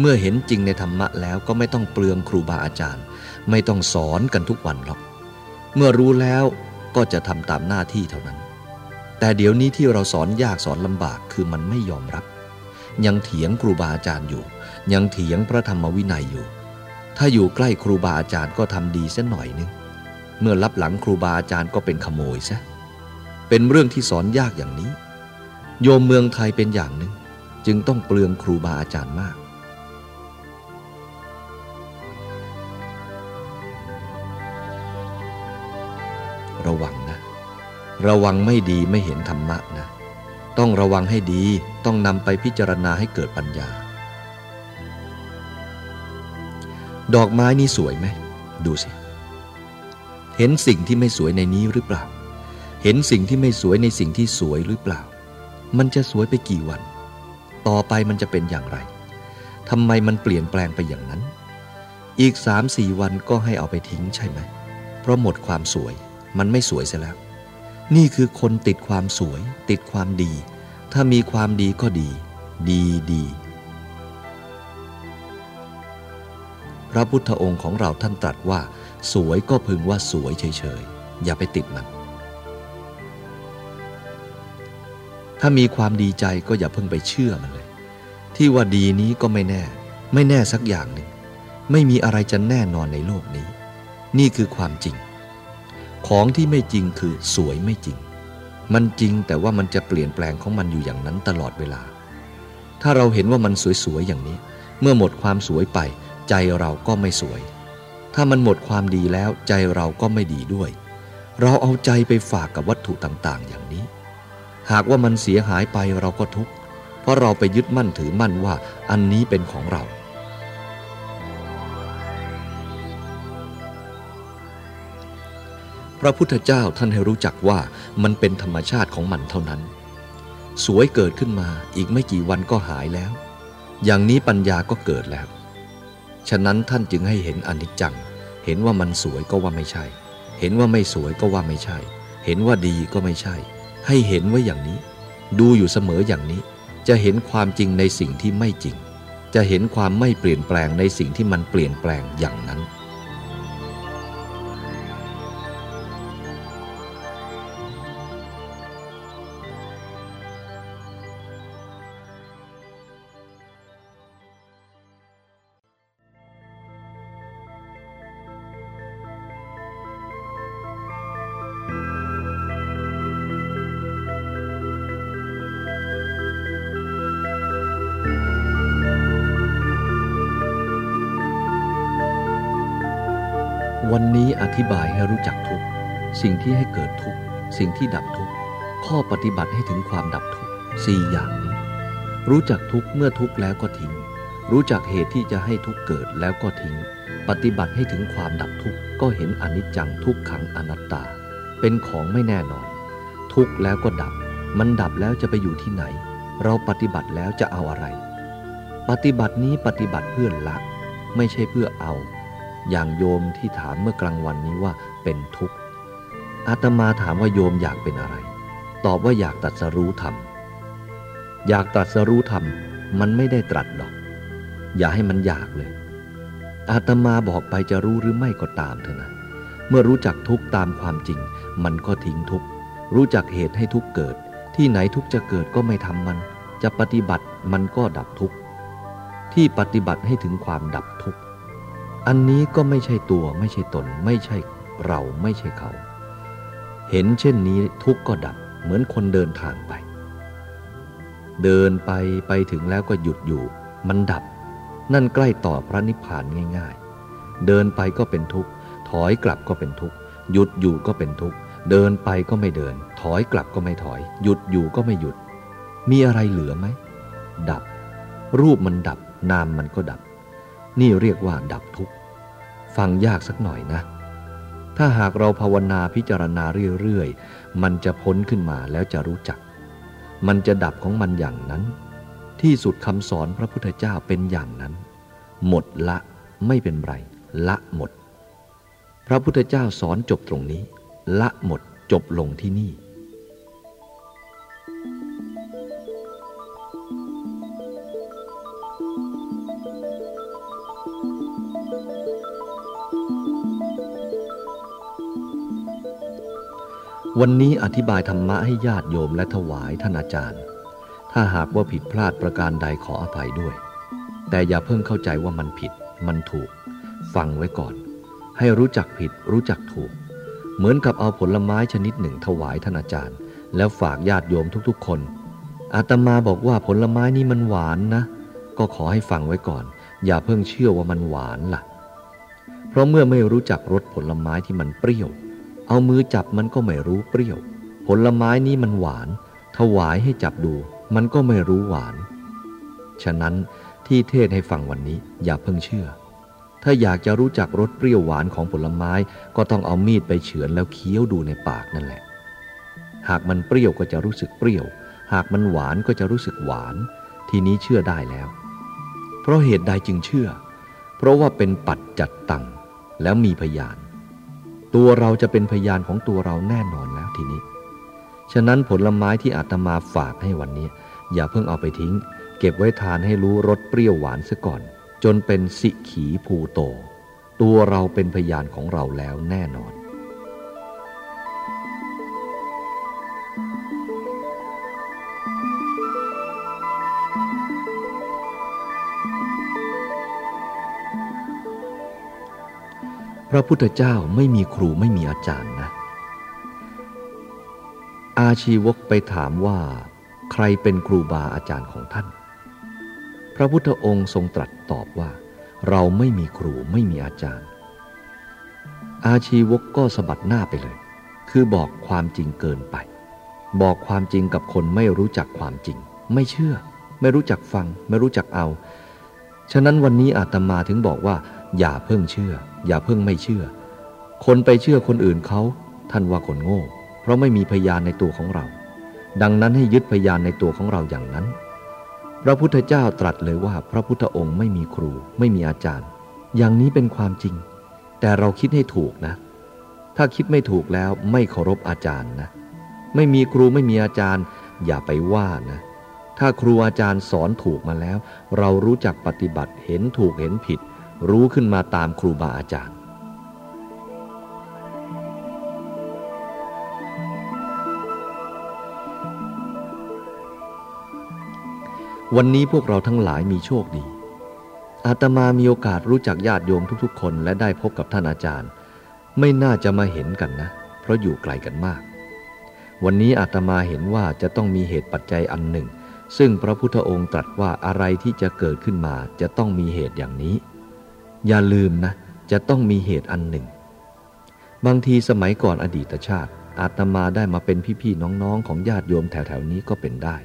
เมื่อเห็นจริงในธรรมะแล้วก็ไม่ต้องเปลืองครูบาอาจารย์ ไม่ต้องสอนกันทุกวันหรอก เมื่อรู้แล้วก็จะทำตามหน้าที่เท่านั้น แต่เดี๋ยวนี้ที่เราสอนยากสอนลำบากคือมันไม่ยอมรับ ยังเถียงครูบาอาจารย์อยู่ ยังเถียงพระธรรมวินัยอยู่ ถ้าอยู่ใกล้ครูบาอาจารย์ก็ทำดีสัหน่อยนึง เมื่อรับหลังครูบาอาจารย์ก็เป็นขโมยซะ เป็นเรื่องที่สอนยากอย่างนี้ โยมเมืองไทยเป็นอย่างหนึ่ง จึงต้องเปลืองครูบาอาจารย์มาก ระวังนะ ระวังไม่ดีไม่เห็นธรรมะนะ ต้องระวังให้ดีต้องนำไปพิจารณาให้เกิดปัญญา ดอกไม้นี่สวยไหม ดูสิ เห็นสิ่งที่ไม่สวยในนี้หรือเปล่า เห็นสิ่งที่ไม่สวยในสิ่งที่สวยหรือเปล่า มันจะสวยไปกี่วัน ต่อไปมันจะเป็นอย่างไรทำไมมันเปลี่ยนแปลงไปอย่างนั้น อีกสามสี่วันก็ให้เอาไปทิ้งใช่ไหม เพราะหมดความสวย มันไม่สวยเสียแล้ว นี่คือคนติดความสวย ติดความดี ถ้ามีความดีก็ดี ดีดี พระพุทธองค์ของเราท่านตรัสว่า สวยก็พึงว่าสวยเฉยๆ อย่าไปติดมัน ถ้ามีความดีใจก็อย่าเพิ่งไปเชื่อมันเลย ที่ว่าดีนี้ก็ไม่แน่ ไม่แน่สักอย่างหนึ่ง ไม่มีอะไรจะแน่นอนในโลกนี้ นี่คือความจริง ของที่ไม่จริงคือสวยไม่จริง มันจริงแต่ว่ามันจะเปลี่ยนแปลงของมันอยู่อย่างนั้นตลอดเวลา ถ้าเราเห็นว่ามันสวยๆอย่างนี้ เมื่อหมดความสวยไป ใจเราก็ไม่สวย ถ้ามันหมดความดีแล้วใจเราก็ไม่ดีด้วย เราเอาใจไปฝากกับวัตถุต่างๆ อย่างนี้ หากว่ามันเสียหายไปเราก็ทุกข์ เพราะเราไปยึดมั่นถือมั่นว่าอันนี้เป็นของเรา พระพุทธเจ้าท่านให้รู้จักว่ามันเป็นธรรมชาติของมันเท่านั้น สวยเกิดขึ้นมาอีกไม่กี่วันก็หายแล้ว อย่างนี้ปัญญาก็เกิดแล้ว ฉะนั้นท่านจึงให้เห็นอนิจจัง เห็นว่ามันสวยก็ว่าไม่ใช่ เห็นว่าไม่สวยก็ว่าไม่ใช่ เห็นว่าดีก็ไม่ใช่ ให้เห็นไว้อย่างนี้ ดูอยู่เสมออย่างนี้ จะเห็นความจริงในสิ่งที่ไม่จริง จะเห็นความไม่เปลี่ยนแปลงในสิ่งที่มันเปลี่ยนแปลงอย่างนั้น สิ่งที่ให้เกิดทุกสิ่งที่ดับทุกข้อปฏิบัติให้ถึงความดับทุกสี่อย่างนี้ รู้จักทุกเมื่อทุกแล้วก็ทิ้ง รู้จักเหตุที่จะให้ทุกเกิดแล้วก็ทิ้ง ปฏิบัติให้ถึงความดับทุกก็เห็นอนิจจังทุกขังอนัตตา เป็นของไม่แน่นอน ทุกแล้วก็ดับ มันดับแล้วจะไปอยู่ที่ไหน เราปฏิบัติแล้วจะเอาอะไร ปฏิบัตินี้ปฏิบัติเพื่อละ ไม่ใช่เพื่อเอา อย่างโยมที่ถามเมื่อกลางวันนี้ว่าเป็นทุกข์ อาตมาถามว่าโยมอยากเป็นอะไร ตอบว่าอยากตัดสรู้ธรรม อยากตัดสรู้ธรรม มันไม่ได้ตรัสหรอก อย่าให้มันอยากเลย อาตมาบอกไปจะรู้หรือไม่ก็ตามเถอะนะ เมื่อรู้จักทุกตามความจริง มันก็ทิ้งทุก รู้จักเหตุให้ทุกเกิด ที่ไหนทุกจะเกิดก็ไม่ทำมัน จะปฏิบัติมันก็ดับทุกที่ปฏิบัติให้ถึงความดับทุกข์ อันนี้ก็ไม่ใช่ตัวไม่ใช่ตน ไม่ใช่เราไม่ใช่เขา เห็นเช่นนี้ทุกก็ดับเหมือนคนเดินทางไป เดินไปไปถึงแล้วก็หยุดอยู่ มันดับ นั่นใกล้ต่อพระนิพพานง่าย ๆ เดินไปก็เป็นทุกข์ ถอยกลับก็เป็นทุกข์ หยุดอยู่ก็เป็นทุกข์ เดินไปก็ไม่เดิน ถอยกลับก็ไม่ถอย หยุดอยู่ก็ไม่หยุด มีอะไรเหลือไหม ดับ รูปมันดับ นามมันก็ดับ นี่เรียกว่าดับทุกข์ ฟังยากสักหน่อยนะ ถ้าหากเราภาวนาพิจารณาเรื่อยๆ มันจะพ้นขึ้นมาแล้วจะรู้จัก มันจะดับของมันอย่างนั้น ที่สุดคำสอนพระพุทธเจ้าเป็นอย่างนั้น หมดละไม่เป็นไร ละหมด พระพุทธเจ้าสอนจบตรงนี้ ละหมดจบลงที่นี่ วันนี้อธิบายธรรมะให้ญาติโยมและถวายท่านอาจารย์ ถ้าหากว่าผิดพลาดประการใดขออภัยด้วย แต่อย่าเพิ่งเข้าใจว่ามันผิด มันถูก ฟังไว้ก่อน ให้รู้จักผิด รู้จักถูก เหมือนกับเอาผลไม้ชนิดหนึ่งถวายท่านอาจารย์ แล้วฝากญาติโยมทุกๆ คน อาตมาบอกว่าผลไม้นี้มันหวานนะ ก็ขอให้ฟังไว้ก่อน อย่าเพิ่งเชื่อว่ามันหวานล่ะ เพราะเมื่อไม่รู้จักรสผลไม้ที่มันเปรี้ยว เอามือจับมันก็ไม่รู้เปรี้ยว ผลไม้นี้มันหวาน ถวายให้จับดูมันก็ไม่รู้หวาน ฉะนั้นที่เทศให้ฟังวันนี้อย่าเพิ่งเชื่อ ถ้าอยากจะรู้จักรสเปรี้ยวหวานของผลไม้ก็ต้องเอามีดไปเฉือนแล้วเคี้ยวดูในปากนั่นแหละ หากมันเปรี้ยวก็จะรู้สึกเปรี้ยว หากมันหวานก็จะรู้สึกหวาน ทีนี้เชื่อได้แล้ว เพราะเหตุใดจึงเชื่อ เพราะว่าเป็นปัดจัดตังแล้วมีพยาน ตัวเราจะเป็นพยานของตัวเราแน่นอนแล้วทีนี้ ฉะนั้นผลไม้ที่อาตมาฝากให้วันนี้ อย่าเพิ่งเอาไปทิ้ง เก็บไว้ทานให้รู้รสเปรี้ยวหวานซะก่อน จนเป็นสิขีภูโต ตัวเราเป็นพยานของเราแล้วแน่นอน พระพุทธเจ้าไม่มีครูไม่มีอาจารย์นะ อาชีวกไปถามว่าใครเป็นครูบาอาจารย์ของท่าน พระพุทธองค์ทรงตรัสตอบว่า เราไม่มีครูไม่มีอาจารย์ อาชีวกก็สะบัดหน้าไปเลย คือบอกความจริงเกินไป บอกความจริงกับคนไม่รู้จักความจริง ไม่เชื่อ ไม่รู้จักฟัง ไม่รู้จักเอา ฉะนั้นวันนี้อาตมาถึงบอกว่า อย่าเพิ่งเชื่อ อย่าเพิ่งไม่เชื่อ คนไปเชื่อคนอื่นเขาท่านว่าคนโง่ เพราะไม่มีพยานในตัวของเรา ดังนั้นให้ยึดพยานในตัวของเราอย่างนั้น พระพุทธเจ้าตรัสเลยว่าพระพุทธองค์ไม่มีครู ไม่มีอาจารย์ อย่างนี้เป็นความจริง แต่เราคิดให้ถูกนะ ถ้าคิดไม่ถูกแล้วไม่เคารพอาจารย์นะ ไม่มีครูไม่มีอาจารย์ อย่าไปว่านะถ้าครูอาจารย์สอนถูกมาแล้ว เรารู้จักปฏิบัติเห็นถูกเห็นผิด รู้ขึ้นมาตามครูบาอาจารย์ วันนี้พวกเราทั้งหลายมีโชคดี อาตมามีโอกาสรู้จักญาติโยมทุกๆ คนและได้พบกับท่านอาจารย์ ไม่น่าจะมาเห็นกันนะ เพราะอยู่ไกลกันมาก วันนี้อาตมาเห็นว่าจะต้องมีเหตุปัจจัยอันหนึ่งซึ่งพระพุทธองค์ตรัสว่าอะไรที่จะเกิดขึ้นมาจะต้องมีเหตุอย่างนี้ อย่าลืมนะ จะต้องมีเหตุอันหนึ่ง บางทีสมัยก่อนอดีตชาติ อาตมาได้มาเป็นพี่ๆน้องๆ ของญาติโยมแถวๆนี้ก็เป็นได้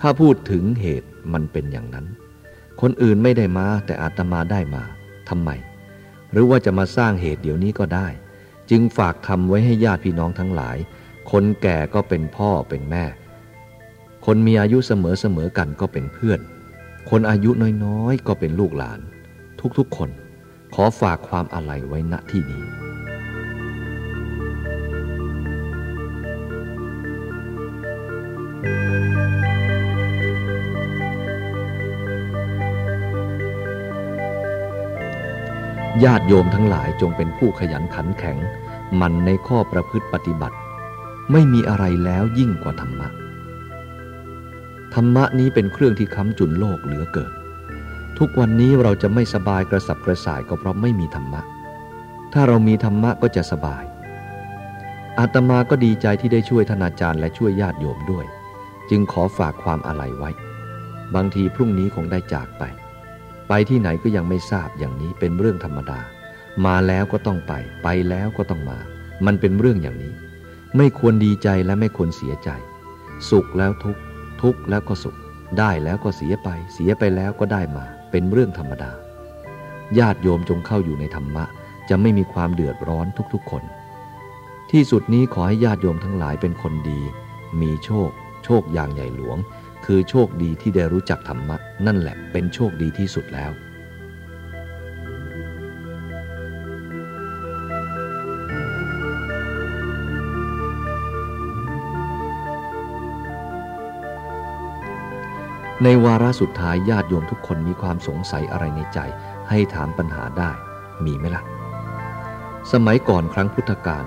ถ้าพูดถึงเหตุมันเป็นอย่างนั้น คนอื่นไม่ได้มาแต่อาตมาได้มาทำไม หรือว่าจะมาสร้างเหตุเดี๋ยวนี้ก็ได้ จึงฝากทำไว้ให้ญาติพี่น้องทั้งหลาย คนแก่ก็เป็นพ่อเป็นแม่ คนมีอายุเสมอเสมอกันก็เป็นเพื่อน คนอายุน้อยๆ ก็เป็นลูกหลาน ทุกๆคน ขอฝากความอาลัยไว้ณที่นี้ ญาติโยมทั้งหลายจงเป็นผู้ขยันขันแข็ง มันในข้อประพฤติปฏิบัติ ไม่มีอะไรแล้วยิ่งกว่าธรรมะ ธรรมะนี้เป็นเครื่องที่ค้ำจุนโลกเหลือเกิน ทุกวันนี้เราจะไม่สบายกระสับกระส่ายก็เพราะไม่มีธรรมะ ถ้าเรามีธรรมะก็จะสบาย อาตมาก็ดีใจที่ได้ช่วยท่านาจารย์และช่วยญาติโยมด้วย จึงขอฝากความอาลัยไว้ บางทีพรุ่งนี้คงได้จากไป ไปที่ไหนก็ยังไม่ทราบอย่างนี้เป็นเรื่องธรรมดา มาแล้วก็ต้องไป ไปแล้วก็ต้องมา มันเป็นเรื่องอย่างนี้ ไม่ควรดีใจและไม่ควรเสียใจ สุขแล้วทุกทุกแล้วก็สุข ได้แล้วก็เสียไป เสียไปแล้วก็ได้มา เป็นเรื่องธรรมดา ญาติโยมจงเข้าอยู่ในธรรมะ จะไม่มีความเดือดร้อนทุกๆคน ที่สุดนี้ขอให้ญาติโยมทั้งหลายเป็นคนดี มีโชค โชคอย่างใหญ่หลวง คือโชคดีที่ได้รู้จักธรรมะ นั่นแหละเป็นโชคดีที่สุดแล้ว ในวาระสุดท้ายญาติโยมทุกคนมีความสงสัยอะไรในใจ ให้ถามปัญหาได้ มีไหมละ่ะ สมัยก่อนครั้งพุทธกาล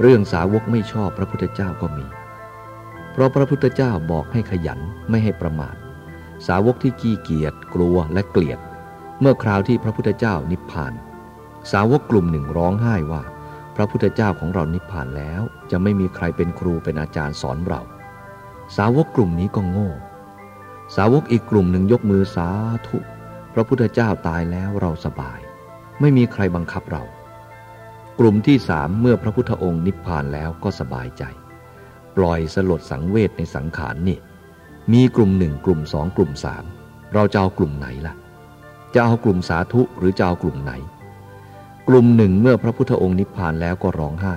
เรื่องสาวกไม่ชอบพระพุทธเจ้าก็มี เพราะพระพุทธเจ้าบอกให้ขยันไม่ให้ประมาท สาวกที่ขี้เกียจกลัวและเกลียด เมื่อคราวที่พระพุทธเจ้านิพพาน สาวกกลุ่มหนึ่งร้องไห้ว่า พระพุทธเจ้าของเรานิพพานแล้ว จะไม่มีใครเป็นครูเป็นอาจารย์สอนเรา สาวกกลุ่มนี้ก็โง่ สาวกอีกกลุ่มหนึ่งยกมือสาธุพระพุทธเจ้าตายแล้วเราสบาย ไม่มีใครบังคับเรา กลุ่มที่สามเมื่อพระพุทธองค์นิพพานแล้วก็สบายใจ ปล่อยสลดสังเวชในสังขารนี่ มีกลุ่มหนึ่งกลุ่มสองกลุ่มสามเราจะเอากลุ่มไหนล่ะ จะเอากลุ่มสาธุหรือจะเอากลุ่มไหน กลุ่มหนึ่งเมื่อพระพุทธองค์นิพพานแล้วก็ร้องไห้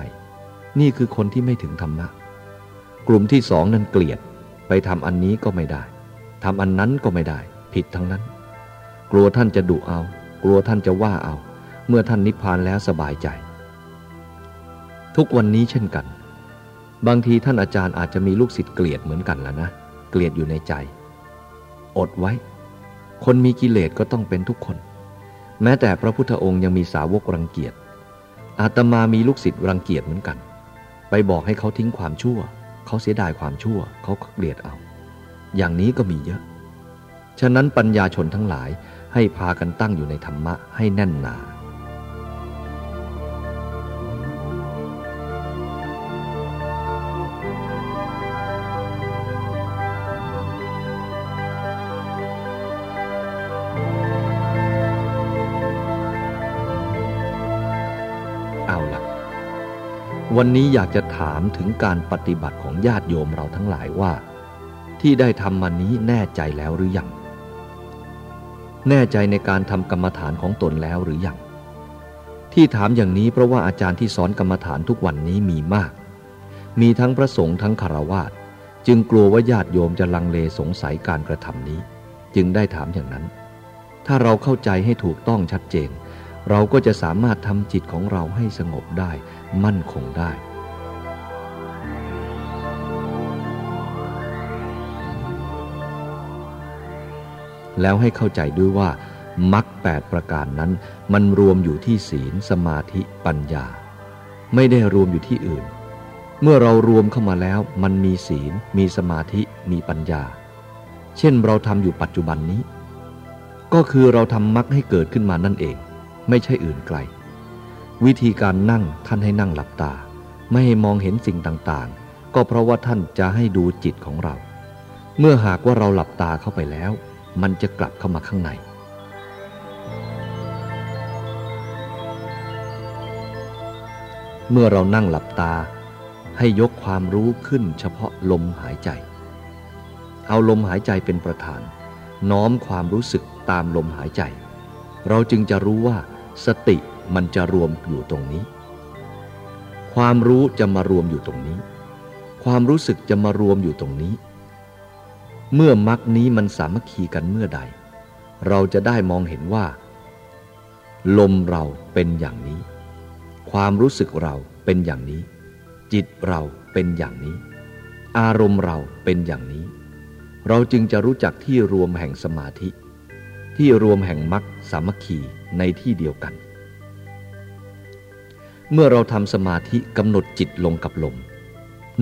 นี่คือคนที่ไม่ถึงธรรมะ กลุ่มที่สองนั้นเกลียด ไปทำอันนี้ก็ไม่ได้ ทำอันนั้นก็ไม่ได้ ผิดทั้งนั้น กลัวท่านจะดุเอา กลัวท่านจะว่าเอา เมื่อท่านนิพพานแล้วสบายใจ ทุกวันนี้เช่นกัน บางทีท่านอาจารย์อาจจะมีลูกศิษย์เกลียดเหมือนกันแล้วนะ เกลียดอยู่ในใจ อดไว้ คนมีกิเลสก็ต้องเป็นทุกคน แม้แต่พระพุทธองค์ยังมีสาวกรังเกียจ อาตมามีลูกศิษย์รังเกียจเหมือนกัน ไปบอกให้เขาทิ้งความชั่ว เขาเสียดายความชั่ว เขาเกลียดเอา อย่างนี้ก็มีเยอะ ฉะนั้นปัญญาชนทั้งหลายให้พากันตั้งอยู่ในธรรมะให้แน่นหนาเอาละวันนี้อยากจะถามถึงการปฏิบัติของญาติโยมเราทั้งหลายว่า ที่ได้ทำมานี้แน่ใจแล้วหรือยัง แน่ใจในการทำกรรมฐานของตนแล้วหรือยัง ที่ถามอย่างนี้เพราะว่าอาจารย์ที่สอนกรรมฐานทุกวันนี้มีมาก มีทั้งพระสงฆ์ทั้งคารวาสจึงกลัวว่าญาติโยมจะลังเลสงสัยการกระทำนี้ จึงได้ถามอย่างนั้น ถ้าเราเข้าใจให้ถูกต้องชัดเจน เราก็จะสามารถทำจิตของเราให้สงบได้ มั่นคงได้ แล้วให้เข้าใจด้วยว่ามรรคแปดประการนั้น มันรวมอยู่ที่ศีลสมาธิปัญญา ไม่ได้รวมอยู่ที่อื่น เมื่อเรารวมเข้ามาแล้ว มันมีศีล มีสมาธิ มีปัญญา เช่นเราทำอยู่ปัจจุบันนี้ ก็คือเราทำมรรคให้เกิดขึ้นมานั่นเอง ไม่ใช่อื่นไกล วิธีการนั่งท่านให้นั่งหลับตา ไม่ให้มองเห็นสิ่งต่างๆ ก็เพราะว่าท่านจะให้ดูจิตของเรา เมื่อหากว่าเราหลับตาเข้าไปแล้ว มันจะกลับเข้ามาข้างใน เมื่อเรานั่งหลับตาให้ยกความรู้ขึ้นเฉพาะลมหายใจ เอาลมหายใจเป็นประธาน น้อมความรู้สึกตามลมหายใจ เราจึงจะรู้ว่าสติมันจะรวมอยู่ตรงนี้ ความรู้จะมารวมอยู่ตรงนี้ ความรู้สึกจะมารวมอยู่ตรงนี้ เมื่อมรรคนี้มันสามัคคีกันเมื่อใด เราจะได้มองเห็นว่า ลมเราเป็นอย่างนี้ ความรู้สึกเราเป็นอย่างนี้ จิตเราเป็นอย่างนี้ อารมณ์เราเป็นอย่างนี้ เราจึงจะรู้จักที่รวมแห่งสมาธิ ที่รวมแห่งมรรคสามัคคีในที่เดียวกัน เมื่อเราทำสมาธิกำหนดจิตลงกับลม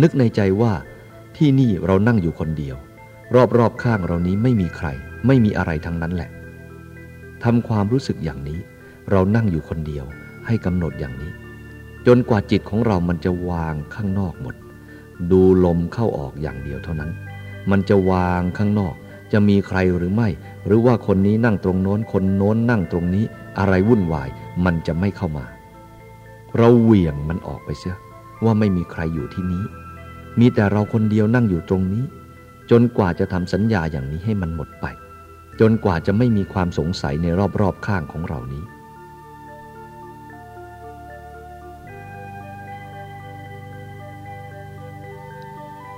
นึกในใจว่าที่นี่เรานั่งอยู่คนเดียว รอบๆข้างเรานี้ไม่มีใคร ไม่มีอะไรทั้งนั้นแหละทำความรู้สึกอย่างนี้ เรานั่งอยู่คนเดียวให้กำหนดอย่างนี้ จนกว่าจิตของเรามันจะวางข้างนอกหมด ดูลมเข้าออกอย่างเดียวเท่านั้น มันจะวางข้างนอก จะมีใครหรือไม่ หรือว่าคนนี้นั่งตรงโน้น คนโน้นนั่งตรงนี้ อะไรวุ่นวาย มันจะไม่เข้ามา เราเหวี่ยงมันออกไปเสียว่าไม่มีใครอยู่ที่นี้ มีแต่เราคนเดียวนั่งอยู่ตรงนี้ จนกว่าจะทำสัญญาอย่างนี้ให้มันหมดไป จนกว่าจะไม่มีความสงสัยในรอบๆข้างของเรานี้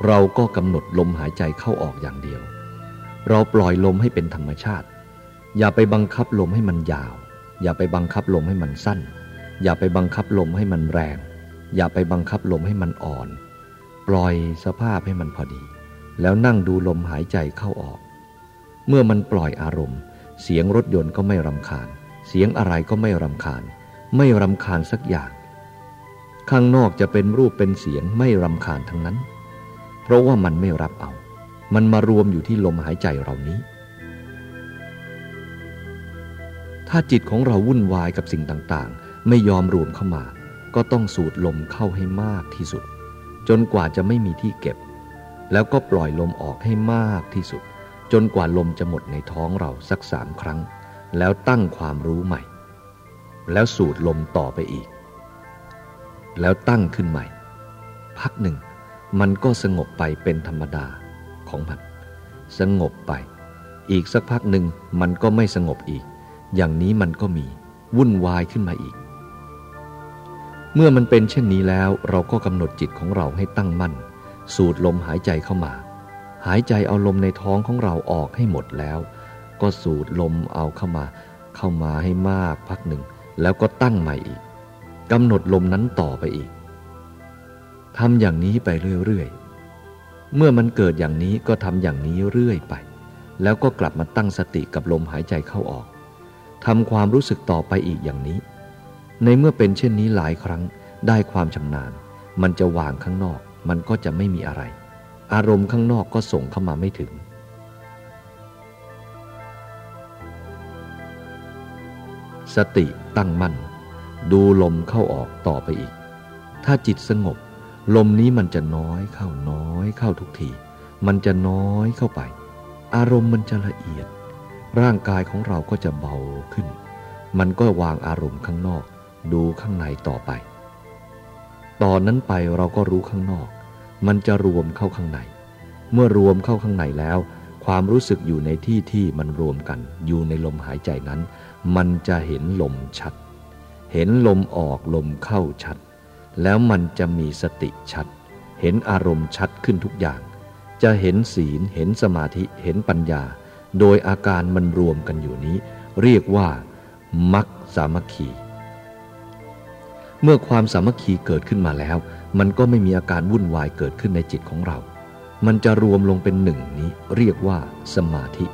เราก็กำหนดลมหายใจเข้าออกอย่างเดียว เราปล่อยลมให้เป็นธรรมชาติ อย่าไปบังคับลมให้มันยาว อย่าไปบังคับลมให้มันสั้น อย่าไปบังคับลมให้มันแรง อย่าไปบังคับลมให้มันอ่อน ปล่อยสภาพให้มันพอดี แล้วนั่งดูลมหายใจเข้าออก เมื่อมันปล่อยอารมณ์ เสียงรถยนต์ก็ไม่รำคาญ เสียงอะไรก็ไม่รำคาญ ไม่รำคาญสักอย่าง ข้างนอกจะเป็นรูปเป็นเสียงไม่รำคาญทั้งนั้น เพราะว่ามันไม่รับเอา มันมารวมอยู่ที่ลมหายใจเรานี้ ถ้าจิตของเราวุ่นวายกับสิ่งต่างๆ ไม่ยอมรวมเข้ามา ก็ต้องสูดลมเข้าให้มากที่สุด จนกว่าจะไม่มีที่เก็บ แล้วก็ปล่อยลมออกให้มากที่สุด จนกว่าลมจะหมดในท้องเราสักสามครั้ง แล้วตั้งความรู้ใหม่ แล้วสูดลมต่อไปอีก แล้วตั้งขึ้นใหม่ พักหนึ่ง มันก็สงบไปเป็นธรรมดาของมัน สงบไป อีกสักพักหนึ่งมันก็ไม่สงบอีก อย่างนี้มันก็มี วุ่นวายขึ้นมาอีก เมื่อมันเป็นเช่นนี้แล้วเราก็กำหนดจิตของเราให้ตั้งมั่น สูดลมหายใจเข้ามา หายใจเอาลมในท้องของเราออกให้หมดแล้ว ก็สูดลมเอาเข้ามา เข้ามาให้มากพักหนึ่ง แล้วก็ตั้งใหม่อีกกำหนดลมนั้นต่อไปอีกทำอย่างนี้ไปเรื่อยๆ เมื่อมันเกิดอย่างนี้ก็ทำอย่างนี้เรื่อยไป แล้วก็กลับมาตั้งสติกับลมหายใจเข้าออกทำความรู้สึกต่อไปอีกอย่างนี้ ในเมื่อเป็นเช่นนี้หลายครั้งได้ความชำนาญ มันจะวางข้างนอก มันก็จะไม่มีอะไร อารมณ์ข้างนอกก็ส่งเข้ามาไม่ถึง สติตั้งมั่น ดูลมเข้าออกต่อไปอีก ถ้าจิตสงบ ลมนี้มันจะน้อยเข้าน้อยเข้าทุกที มันจะน้อยเข้าไป อารมณ์มันจะละเอียด ร่างกายของเราก็จะเบาขึ้น มันก็วางอารมณ์ข้างนอก ดูข้างในต่อไปตอนนั้นไปเราก็รู้ข้างนอก มันจะรวมเข้าข้างใน เมื่อรวมเข้าข้างในแล้ว ความรู้สึกอยู่ในที่ที่มันรวมกัน อยู่ในลมหายใจนั้น มันจะเห็นลมชัด เห็นลมออกลมเข้าชัด แล้วมันจะมีสติชัด เห็นอารมณ์ชัดขึ้นทุกอย่าง จะเห็นศีลเห็นสมาธิเห็นปัญญา โดยอาการมันรวมกันอยู่นี้ เรียกว่ามักสามัคคีเมื่อความสามัคคีเกิดขึ้นมาแล้ว มันก็ไม่มีอาการวุ่นวายเกิดขึ้นในจิตของเรา มันจะรวมลงเป็นหนึ่งนี้เรียกว่าสมาธิ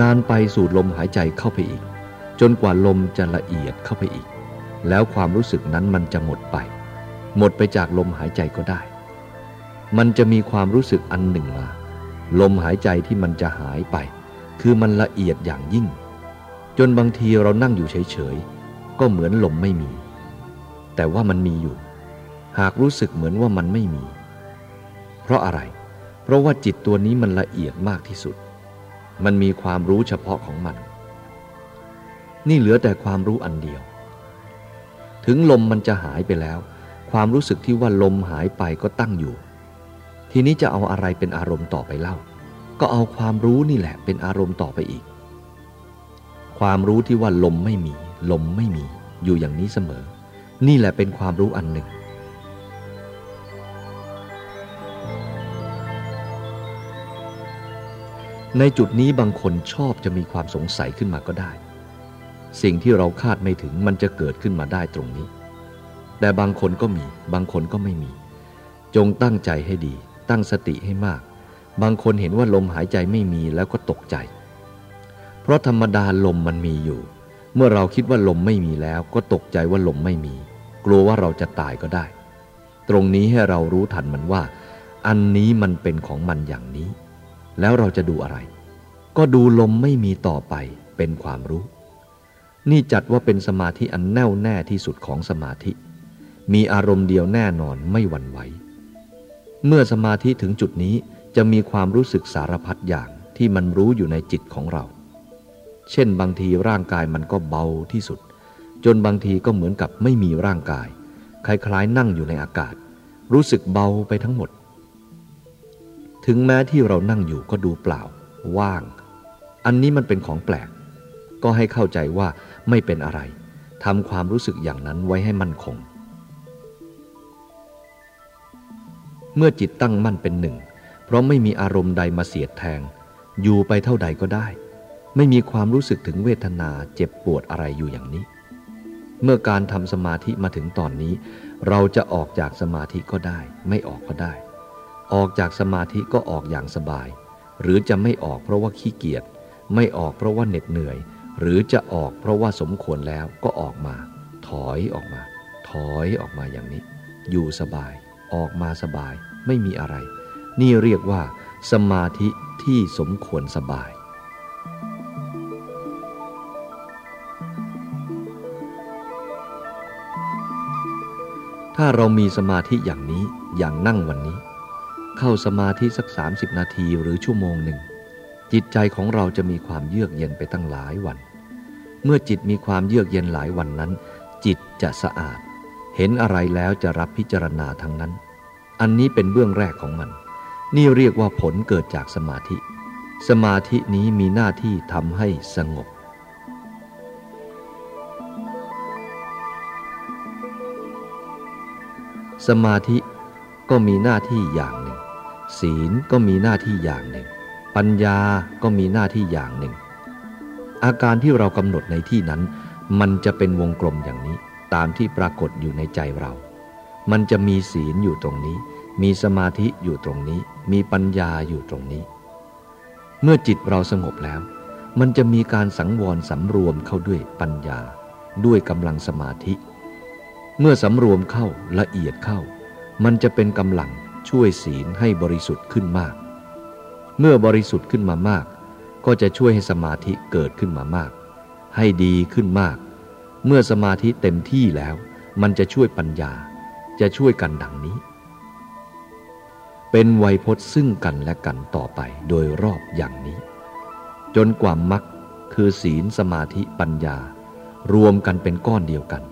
นานไปสูดลมหายใจเข้าไปอีก จนกว่าลมจะละเอียดเข้าไปอีก แล้วความรู้สึกนั้นมันจะหมดไป หมดไปจากลมหายใจก็ได้ มันจะมีความรู้สึกอันหนึ่งมา ลมหายใจที่มันจะหายไป คือมันละเอียดอย่างยิ่ง จนบางทีเรานั่งอยู่เฉยๆ ก็เหมือนลมไม่มี แต่ว่ามันมีอยู่ หากรู้สึกเหมือนว่ามันไม่มี เพราะอะไร เพราะว่าจิตตัวนี้มันละเอียดมากที่สุด มันมีความรู้เฉพาะของมัน นี่เหลือแต่ความรู้อันเดียว ถึงลมมันจะหายไปแล้ว ความรู้สึกที่ว่าลมหายไปก็ตั้งอยู่ ทีนี้จะเอาอะไรเป็นอารมณ์ต่อไปเล่า ก็เอาความรู้นี่แหละเป็นอารมณ์ต่อไปอีก ความรู้ที่ว่าลมไม่มี ลมไม่มี อยู่อย่างนี้เสมอ นี่แหละเป็นความรู้อันหนึ่ง ในจุดนี้บางคนชอบจะมีความสงสัยขึ้นมาก็ได้ สิ่งที่เราคาดไม่ถึงมันจะเกิดขึ้นมาได้ตรงนี้ แต่บางคนก็มี บางคนก็ไม่มี จงตั้งใจให้ดี ตั้งสติให้มาก บางคนเห็นว่าลมหายใจไม่มีแล้วก็ตกใจ เพราะธรรมดาลมมันมีอยู่ เมื่อเราคิดว่าลมไม่มีแล้ว ก็ตกใจว่าลมไม่มี กลัวว่าเราจะตายก็ได้ ตรงนี้ให้เรารู้ทันมันว่า อันนี้มันเป็นของมันอย่างนี้ แล้วเราจะดูอะไร ก็ดูลมไม่มีต่อไปเป็นความรู้ นี่จัดว่าเป็นสมาธิอันแน่วแน่ที่สุดของสมาธิ มีอารมณ์เดียวแน่นอนไม่หวั่นไหว เมื่อสมาธิถึงจุดนี้จะมีความรู้สึกสารพัดอย่างที่มันรู้อยู่ในจิตของเรา เช่นบางทีร่างกายมันก็เบาที่สุด จนบางทีก็เหมือนกับไม่มีร่างกาย คล้ายๆ นั่งอยู่ในอากาศ รู้สึกเบาไปทั้งหมด ถึงแม้ที่เรานั่งอยู่ก็ดูเปล่า ว่าง อันนี้มันเป็นของแปลก ก็ให้เข้าใจว่าไม่เป็นอะไรทำความรู้สึกอย่างนั้นไว้ให้มั่นคง เมื่อจิตตั้งมั่นเป็นหนึ่ง เพราะไม่มีอารมณ์ใดมาเสียดแทง อยู่ไปเท่าใดก็ได้ ไม่มีความรู้สึกถึงเวทนาเจ็บปวดอะไรอยู่อย่างนี้ เมื่อการทำสมาธิมาถึงตอนนี้ เราจะออกจากสมาธิก็ได้ ไม่ออกก็ได้ ออกจากสมาธิก็ออกอย่างสบาย หรือจะไม่ออกเพราะว่าขี้เกียจไม่ออกเพราะว่าเหน็ดเหนื่อย หรือจะออกเพราะว่าสมควรแล้วก็ออกมา ถอยออกมา ถอยออกมาอย่างนี้ อยู่สบาย ออกมาสบาย ไม่มีอะไร นี่เรียกว่า สมาธิที่สมควรสบาย ถ้าเรามีสมาธิอย่างนี้อย่างนั่งวันนี้ เข้าสมาธิสัก 30 นาทีหรือชั่วโมงหนึ่ง จิตใจของเราจะมีความเยือกเย็นไปตั้งหลายวัน เมื่อจิตมีความเยือกเย็นหลายวันนั้น จิตจะสะอาด เห็นอะไรแล้วจะรับพิจารณาทั้งนั้น อันนี้เป็นเบื้องแรกของมัน นี่เรียกว่าผลเกิดจากสมาธิ สมาธินี้มีหน้าที่ทำให้สงบ สมาธิก็มีหน้าที่อย่างหนึ่ง ศีลก็มีหน้าที่อย่างหนึ่ง ปัญญาก็มีหน้าที่อย่างหนึ่ง อาการที่เรากำหนดในที่นั้น มันจะเป็นวงกลมอย่างนี้ตามที่ปรากฏอยู่ในใจเรา มันจะมีศีลอยู่ตรงนี้ มีสมาธิอยู่ตรงนี้ มีปัญญาอยู่ตรงนี้ เมื่อจิตเราสงบแล้ว มันจะมีการสังวรสำรวมเข้าด้วยปัญญา ด้วยกำลังสมาธิ เมื่อสำรวมเข้าละเอียดเข้า มันจะเป็นกำลังช่วยศีลให้บริสุทธิ์ขึ้นมาก เมื่อบริสุทธิ์ขึ้นมามาก ก็จะช่วยให้สมาธิเกิดขึ้นมามาก ให้ดีขึ้นมาก เมื่อสมาธิเต็มที่แล้ว มันจะช่วยปัญญา จะช่วยกันดังนี้ เป็นไวยพจน์ซึ่งกันและกันต่อไปโดยรอบอย่างนี้ จนกว่ามรรคคือศีลสมาธิปัญญา รวมกันเป็นก้อนเดียวกัน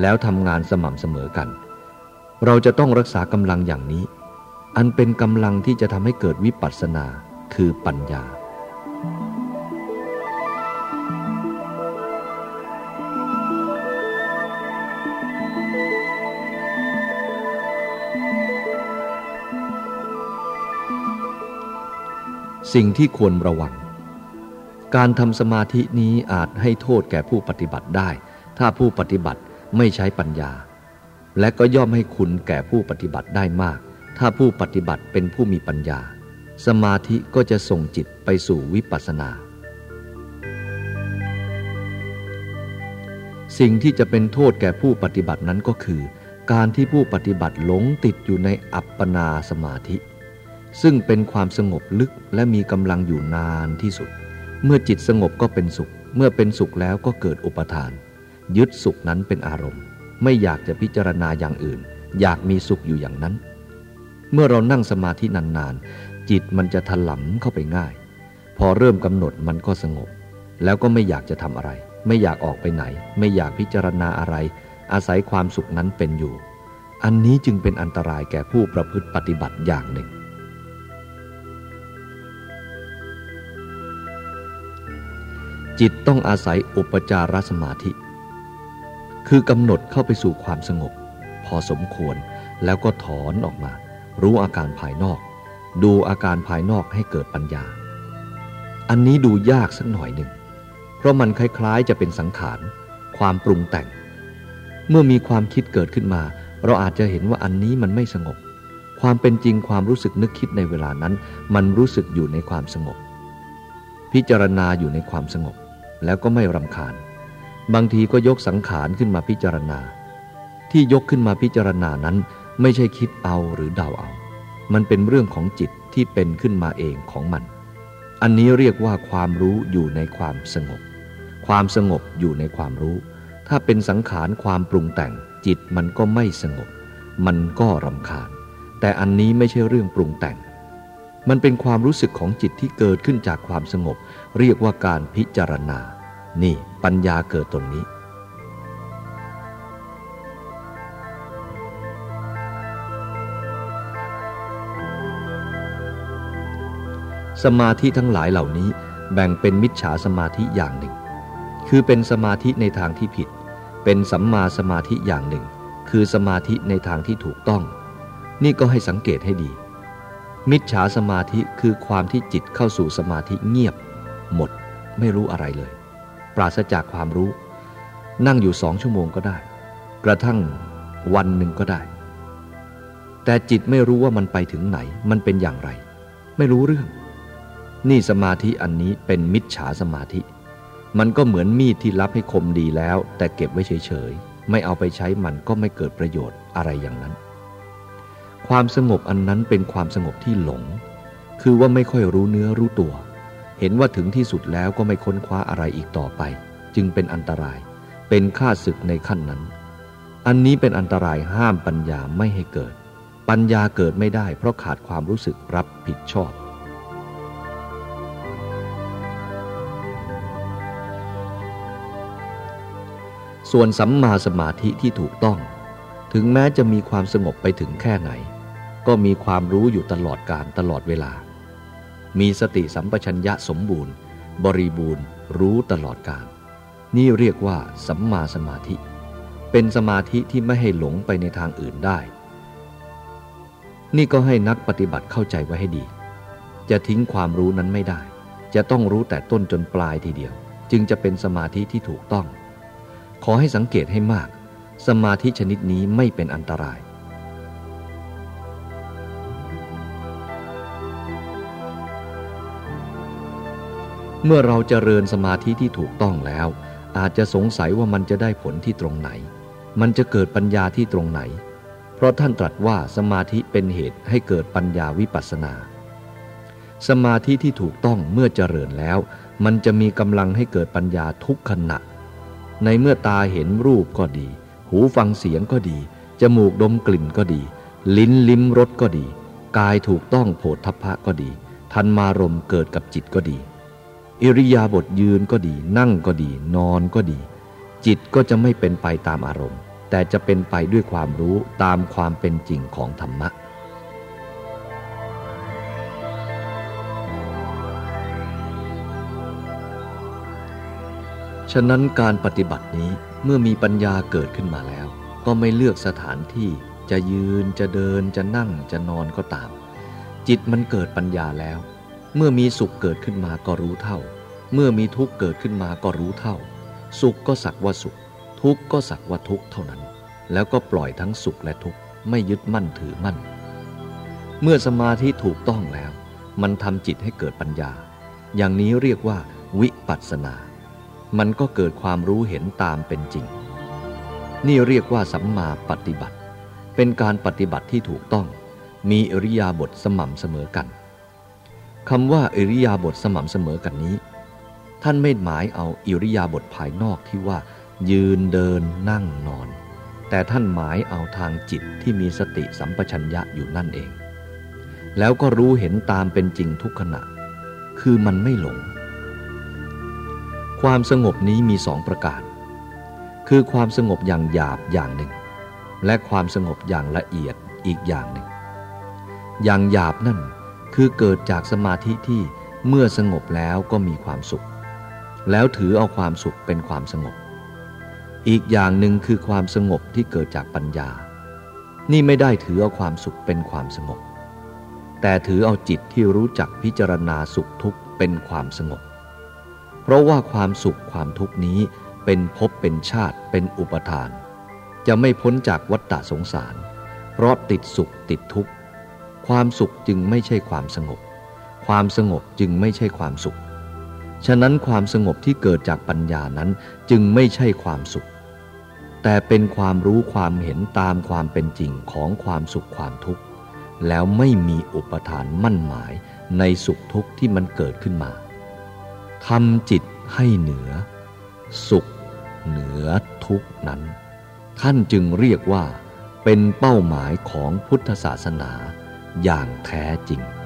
แล้วทำงานสม่ำเสมอกัน เราจะต้องรักษากำลังอย่างนี้ อันเป็นกำลังที่จะทำให้เกิดวิปัสสนาคือปัญญาสิ่งที่ควรระวัง การทำสมาธินี้อาจให้โทษแก่ผู้ปฏิบัติได้ ถ้าผู้ปฏิบัติ ไม่ใช้ปัญญา และก็ย่อมให้คุณแก่ผู้ปฏิบัติได้มาก ถ้าผู้ปฏิบัติเป็นผู้มีปัญญา สมาธิก็จะส่งจิตไปสู่วิปัสสนา สิ่งที่จะเป็นโทษแก่ผู้ปฏิบัตินั้นก็คือ การที่ผู้ปฏิบัติหลงติดอยู่ในอัปปนาสมาธิ ซึ่งเป็นความสงบลึกและมีกำลังอยู่นานที่สุด เมื่อจิตสงบก็เป็นสุข เมื่อเป็นสุขแล้วก็เกิดอุปทาน ยึดสุขนั้นเป็นอารมณ์ ไม่อยากจะพิจารณาอย่างอื่น อยากมีสุขอยู่อย่างนั้น เมื่อเรานั่งสมาธินานๆ จิตมันจะถลำเข้าไปง่าย พอเริ่มกำหนดมันก็สงบ แล้วก็ไม่อยากจะทำอะไร ไม่อยากออกไปไหน ไม่อยากพิจารณาอะไร อาศัยความสุขนั้นเป็นอยู่ อันนี้จึงเป็นอันตรายแก่ผู้ประพฤติปฏิบัติอย่างหนึ่งจิตต้องอาศัยอุปจารสมาธิ คือกำหนดเข้าไปสู่ความสงบ พอสมควรแล้วก็ถอนออกมา รู้อาการภายนอก ดูอาการภายนอกให้เกิดปัญญา อันนี้ดูยากสักหน่อยหนึ่ง เพราะมันคล้ายๆจะเป็นสังขาร ความปรุงแต่ง เมื่อมีความคิดเกิดขึ้นมา เราอาจจะเห็นว่าอันนี้มันไม่สงบ ความเป็นจริงความรู้สึกนึกคิดในเวลานั้น มันรู้สึกอยู่ในความสงบ พิจารณาอยู่ในความสงบ แล้วก็ไม่รำคาญ บางทีก็ยกสังขารขึ้นมาพิจารณา ที่ยกขึ้นมาพิจารณานั้น ไม่ใช่คิดเอาหรือเดาเอา มันเป็นเรื่องของจิตที่เป็นขึ้นมาเองของมัน อันนี้เรียกว่าความรู้อยู่ในความสงบ ความสงบอยู่ในความรู้ ถ้าเป็นสังขารความปรุงแต่ง จิตมันก็ไม่สงบ มันก็รำคาญ แต่อันนี้ไม่ใช่เรื่องปรุงแต่ง มันเป็นความรู้สึกของจิตที่เกิดขึ้นจากความสงบ เรียกว่าการพิจารณา นี่ปัญญาเกิดตรงนี้ สมาธิทั้งหลายเหล่านี้แบ่งเป็นมิจฉาสมาธิอย่างหนึ่ง คือเป็นสมาธิในทางที่ผิด เป็นสัมมาสมาธิอย่างหนึ่ง คือสมาธิในทางที่ถูกต้อง นี่ก็ให้สังเกตให้ดี มิจฉาสมาธิคือความที่จิตเข้าสู่สมาธิเงียบ หมดไม่รู้อะไรเลย ปราศจากความรู้ นั่งอยู่สองชั่วโมงก็ได้ กระทั่งวันหนึ่งก็ได้ แต่จิตไม่รู้ว่ามันไปถึงไหน มันเป็นอย่างไร ไม่รู้เรื่อง นี่สมาธิอันนี้เป็นมิจฉาสมาธิ มันก็เหมือนมีดที่รับให้คมดีแล้ว แต่เก็บไว้เฉยๆ ไม่เอาไปใช้มันก็ไม่เกิดประโยชน์อะไรอย่างนั้น ความสงบอันนั้นเป็นความสงบที่หลง คือว่าไม่ค่อยรู้เนื้อรู้ตัว เห็นว่าถึงที่สุดแล้วก็ไม่ค้นคว้าอะไรอีกต่อไป จึงเป็นอันตราย เป็นค่าศึกในขั้นนั้น อันนี้เป็นอันตรายห้ามปัญญาไม่ให้เกิด ปัญญาเกิดไม่ได้ เพราะขาดความรู้สึกรับผิดชอบ ส่วนสัมมาสมาธิที่ถูกต้อง ถึงแม้จะมีความสงบไปถึงแค่ไหน ก็มีความรู้อยู่ตลอดการตลอดเวลา มีสติสัมปชัญญะสมบูรณ์ บริบูรณ์ รู้ตลอดการนี่เรียกว่า สัมมาสมาธิ เป็นสมาธิที่ไม่ให้หลงไปในทางอื่นได้ นี่ก็ให้นักปฏิบัติเข้าใจไว้ให้ดี จะทิ้งความรู้นั้นไม่ได้ จะต้องรู้แต่ต้นจนปลายทีเดียว จึงจะเป็นสมาธิที่ถูกต้อง ขอให้สังเกตให้มาก สมาธิชนิดนี้ไม่เป็นอันตราย เมื่อเราจเจริญสมาธิที่ถูกต้องแล้ว อาจจะสงสัยว่ามันจะได้ผลที่ตรงไหน มันจะเกิดปัญญาที่ตรงไหน เพราะท่านตรัสว่าสมาธิเป็นเหตุให้เกิดปัญญาวิปัสสนา สมาธิที่ถูกต้องเมื่อเจริญแล้ว มันจะมีกำลังให้เกิดปัญญาทุกขณะ ในเมื่อตาเห็นรูปก็ดี หูฟังเสียงก็ดี จมูกดมกลิ่นก็ดี ลิ้นลิ้มรสก็ดี กายถูกต้องโผฏฐัพพะก็ดี ทันมารมเกิดกับจิตก็ดี อิริยาบถยืนก็ดี นั่งก็ดี นอนก็ดี จิตก็จะไม่เป็นไปตามอารมณ์ แต่จะเป็นไปด้วยความรู้ตามความเป็นจริงของธรรมะ ฉะนั้นการปฏิบัตินี้เมื่อมีปัญญาเกิดขึ้นมาแล้ว ก็ไม่เลือกสถานที่จะยืนจะเดินจะนั่งจะนอนก็ตาม จิตมันเกิดปัญญาแล้ว เมื่อมีสุขเกิดขึ้นมาก็รู้เท่า เมื่อมีทุกข์เกิดขึ้นมาก็รู้เท่า สุขก็สักว่าสุข ทุกข์ก็สักว่าทุกข์เท่านั้น แล้วก็ปล่อยทั้งสุขและทุกข์ไม่ยึดมั่นถือมั่น เมื่อสมาธิถูกต้องแล้ว มันทำจิตให้เกิดปัญญา อย่างนี้เรียกว่าวิปัสสนา มันก็เกิดความรู้เห็นตามเป็นจริง นี่เรียกว่าสัมมาปฏิบัติ เป็นการปฏิบัติที่ถูกต้อง มีอริยาบทสม่ำเสมอกัน คำว่าอิริยาบถสม่ำเสมอกันนี้ ท่านไม่หมายเอาอิริยาบถภายนอกที่ว่า ยืนเดินนั่งนอน แต่ท่านหมายเอาทางจิตที่มีสติสัมปชัญญะอยู่นั่นเอง แล้วก็รู้เห็นตามเป็นจริงทุกขณะ คือมันไม่หลง ความสงบนี้มีสองประการ คือความสงบอย่างหยาบอย่างหนึ่ง และความสงบอย่างละเอียดอีกอย่างหนึ่ง อย่างหยาบนั่น คือเกิดจากสมาธิที่เมื่อสงบแล้วก็มีความสุข แล้วถือเอาความสุขเป็นความสงบ อีกอย่างหนึ่งคือความสงบที่เกิดจากปัญญา นี่ไม่ได้ถือเอาความสุขเป็นความสงบ แต่ถือเอาจิตที่รู้จักพิจารณาสุขทุกข์เป็นความสงบ เพราะว่าความสุขความทุกข์นี้เป็นภพเป็นชาติเป็นอุปทาน จะไม่พ้นจากวัฏฏะสงสาร เพราะติดสุขติดทุกข์ ความสุขจึงไม่ใช่ความสงบ ความสงบจึงไม่ใช่ความสุข ฉะนั้นความสงบที่เกิดจากปัญญานั้นจึงไม่ใช่ความสุข แต่เป็นความรู้ความเห็นตามความเป็นจริงของความสุขความทุกข์ แล้วไม่มีอุปทานมั่นหมายในสุขทุกข์ที่มันเกิดขึ้นมาทำจิตให้เหนือ สุข เหนือทุกนั้น ท่านจึงเรียกว่าเป็นเป้าหมายของพุทธศาสนา อย่างแท้จริง